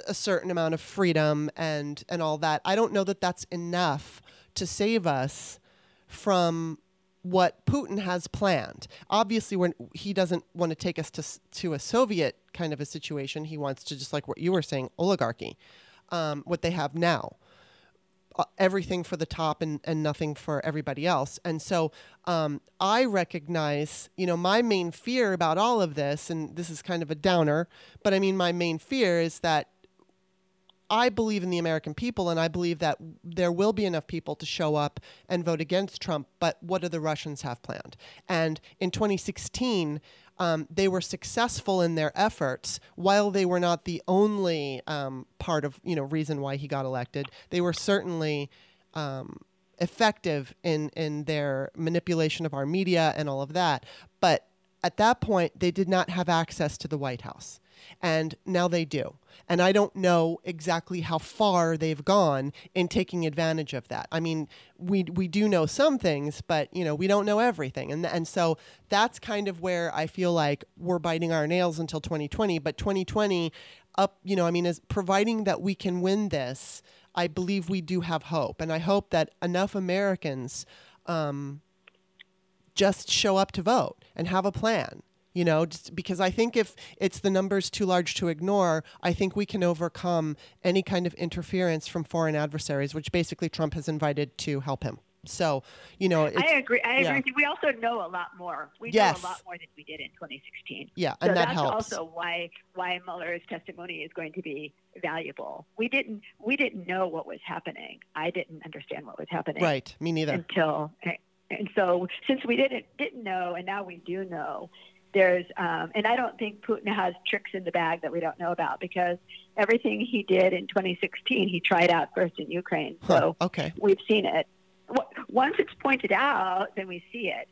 a- certain amount of freedom and and all that, I don't know that that's enough to save us from what Putin has planned. Obviously, when he doesn't want to take us to to a Soviet kind of a situation, he wants to just like what you were saying, oligarchy, um, what they have now uh, everything for the top and, and nothing for everybody else. And so um, I recognize, you know, my main fear about all of this, and this is kind of a downer, but I mean, my main fear is that I believe in the American people, and I believe that there will be enough people to show up and vote against Trump. But what do the Russians have planned? And in 2016, um, they were successful in their efforts. While they were not the only um, part of you know reason why he got elected, they were certainly um, effective in in their manipulation of our media and all of that. But at that point, they did not have access to the White House. And now they do. And I don't know exactly how far they've gone in taking advantage of that. I mean, we, we do know some things, but you know, we don't know everything. And, and so that's kind of where I feel like we're biting our nails until 2020. But 2020, up, you know, I mean, is providing that we can win this, I believe we do have hope. And I hope that enough Americans um, just show up to vote and have a plan you know just because i think if it's the numbers too large to ignore i think we can overcome any kind of interference from foreign adversaries which basically trump has invited to help him so you know it's, I agree. I agree. yeah. with. We also know a lot more. We Yes. know a lot more than we did in 2016. yeah So and that that's helps also why why Mueller's testimony is going to be valuable. We didn't we didn't know what was happening. I didn't understand what was happening right me neither until and so since we didn't didn't know and now we do know there's um, and I don't think Putin has tricks in the bag that we don't know about because everything he did in 2016 he tried out first in Ukraine. So Huh, okay we've seen it. Once it's pointed out, then we see it,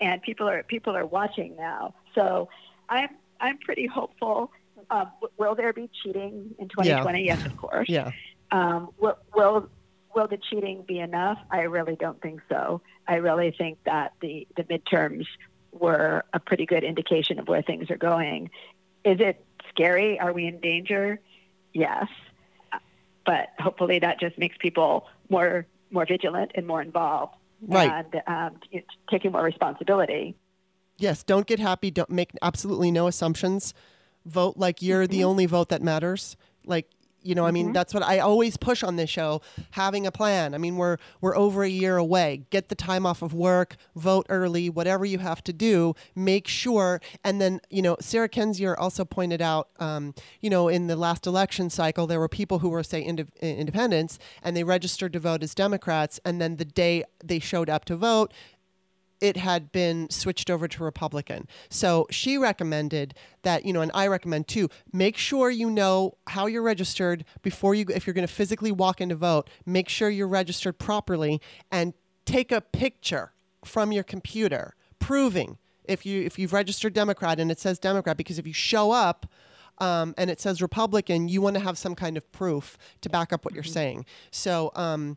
and people are people are watching now. So I'm I'm pretty hopeful. Um, will there be cheating in 2020? Yes, of course. yeah Um, will, will will the cheating be enough? I really don't think so. I really think that the the midterms were a pretty good indication of where things are going. Is it scary? Are we in danger? Yes, but hopefully that just makes people more more vigilant and more involved, Right. and um, taking more responsibility. yes don't get happy don't make absolutely no assumptions vote like you're the only vote that matters. Like you know, I mean, that's what I always push on this show, having a plan. I mean, we're we're over a year away. Get the time off of work, vote early, whatever you have to do, make sure. And then, you know, Sarah Kendzior also pointed out, um, you know, in the last election cycle, there were people who were, say, inde- independents and they registered to vote as Democrats. And then the day they showed up to vote, it had been switched over to Republican. So she recommended that, you know, and I recommend too, make sure you know how you're registered before you, if you're going to physically walk in to vote, make sure you're registered properly and take a picture from your computer proving if you if you've registered Democrat and it says Democrat because if you show up um, and it says Republican, you want to have some kind of proof to back up what you're saying. So um,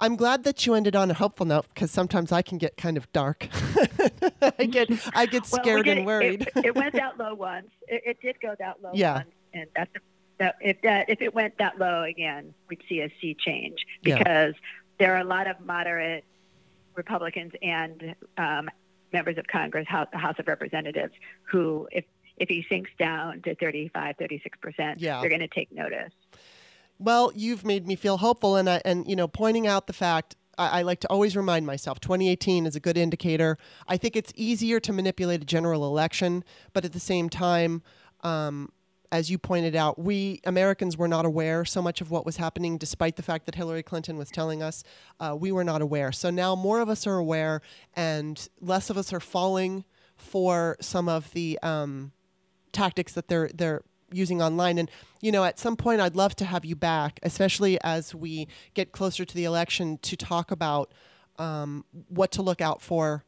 I'm glad that you ended on a helpful note because sometimes I can get kind of dark. I get I get Well, we scared did- and worried. It, it went that low once. It, it did go that low Yeah. once, and that's that. If that if it went that low again, we'd see a sea change Yeah. because there are a lot of moderate Republicans and um, members of Congress, House, the House of Representatives, who if if he sinks down to 35, 36 percent, Yeah. they're going to take notice. Well, you've made me feel hopeful, and I, and you know, pointing out the fact. I, like to always remind myself 2018 is a good indicator. I think it's easier to manipulate a general election, but at the same time, um, as you pointed out, we Americans were not aware so much of what was happening, despite the fact that Hillary Clinton was telling us. Uh, we were not aware. So now more of us are aware, and less of us are falling for some of the um, tactics that they're they're using online and you know at some point I'd love to have you back especially as we get closer to the election to talk about um, what to look out for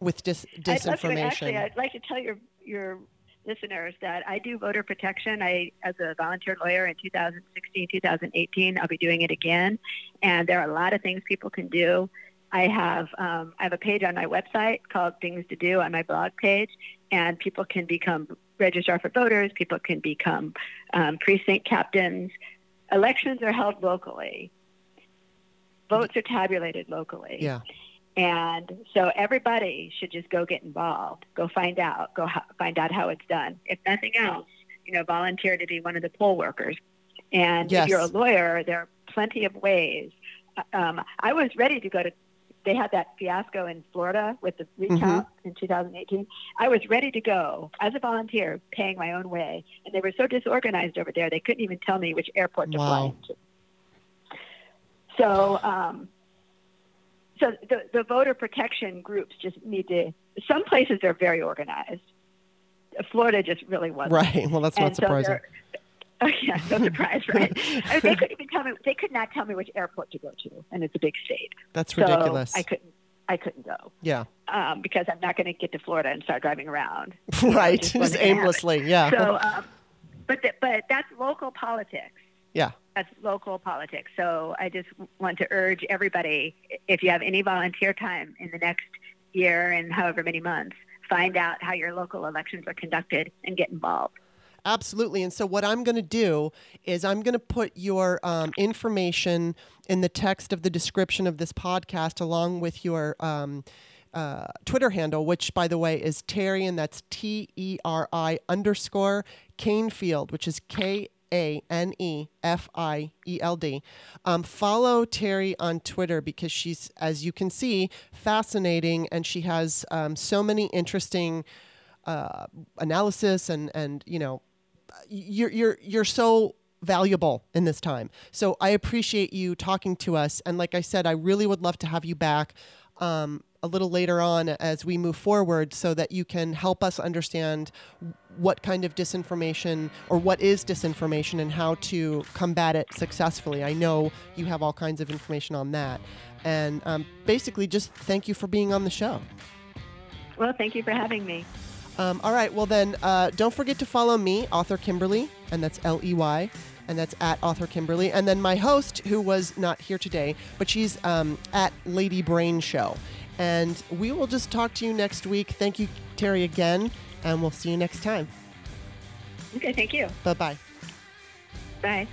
with dis- I'd to, disinformation actually, I'd like to tell your your listeners that I do voter protection. I, as a volunteer lawyer in 2016, 2018, I'll be doing it again. And there are a lot of things people can do. I have um, I have a page on my website called Things to Do on my blog page, and people can become registrar for voters. People can become um, precinct captains. Elections are held locally. Votes are tabulated locally. yeah And so everybody should just go get involved, go find out, go ho- find out how it's done. If nothing else, you know, volunteer to be one of the poll workers. And Yes. if you're a lawyer, there are plenty of ways. Um, I was ready to go to. They had that fiasco in Florida with the recount in 2018. I was ready to go as a volunteer, paying my own way, and they were so disorganized over there they couldn't even tell me which airport to fly Wow. into. So, um, so the, the voter protection groups just need to. Some places are very organized. Florida just really wasn't. right well that's not And surprising they're- Oh yeah, no surprise, right? I mean, they couldn't even tell me. They could not tell me which airport to go to, and it's a big state. that's So ridiculous I couldn't. I couldn't go yeah um, because I'm not going to get to Florida and start driving around. right just just happen. aimlessly yeah So, um, but th- but that's local politics. yeah That's local politics. So I just want to urge everybody, if you have any volunteer time in the next year and however many months, find out how your local elections are conducted and get involved. Absolutely. And so, what I'm going to do is I'm going to put your um, information in the text of the description of this podcast, along with your um, uh, Twitter handle, which, by the way, is Teri, and that's T E R I underscore Kanefield, which is K A N E F I E L D. Um, follow Teri on Twitter because she's, as you can see, fascinating and she has um, so many interesting uh, analysis and, and, you know, you're you're you're so valuable in this time. So I appreciate you talking to us. And like I said, I really would love to have you back um, a little later on as we move forward, so that you can help us understand what kind of disinformation or what is disinformation and how to combat it successfully. I know you have all kinds of information on that. And um, basically, just thank you for being on the show. Well, thank you for having me. Um, all right. Well, then, uh, don't forget to follow me, Author Kimberley, and that's L E Y, and that's at Author Kimberley. And then my host, who was not here today, but she's um, at Lady Brain Show. And we will just talk to you next week. Thank you, Teri, again, and we'll see you next time. Okay, thank you. Bye bye. Bye.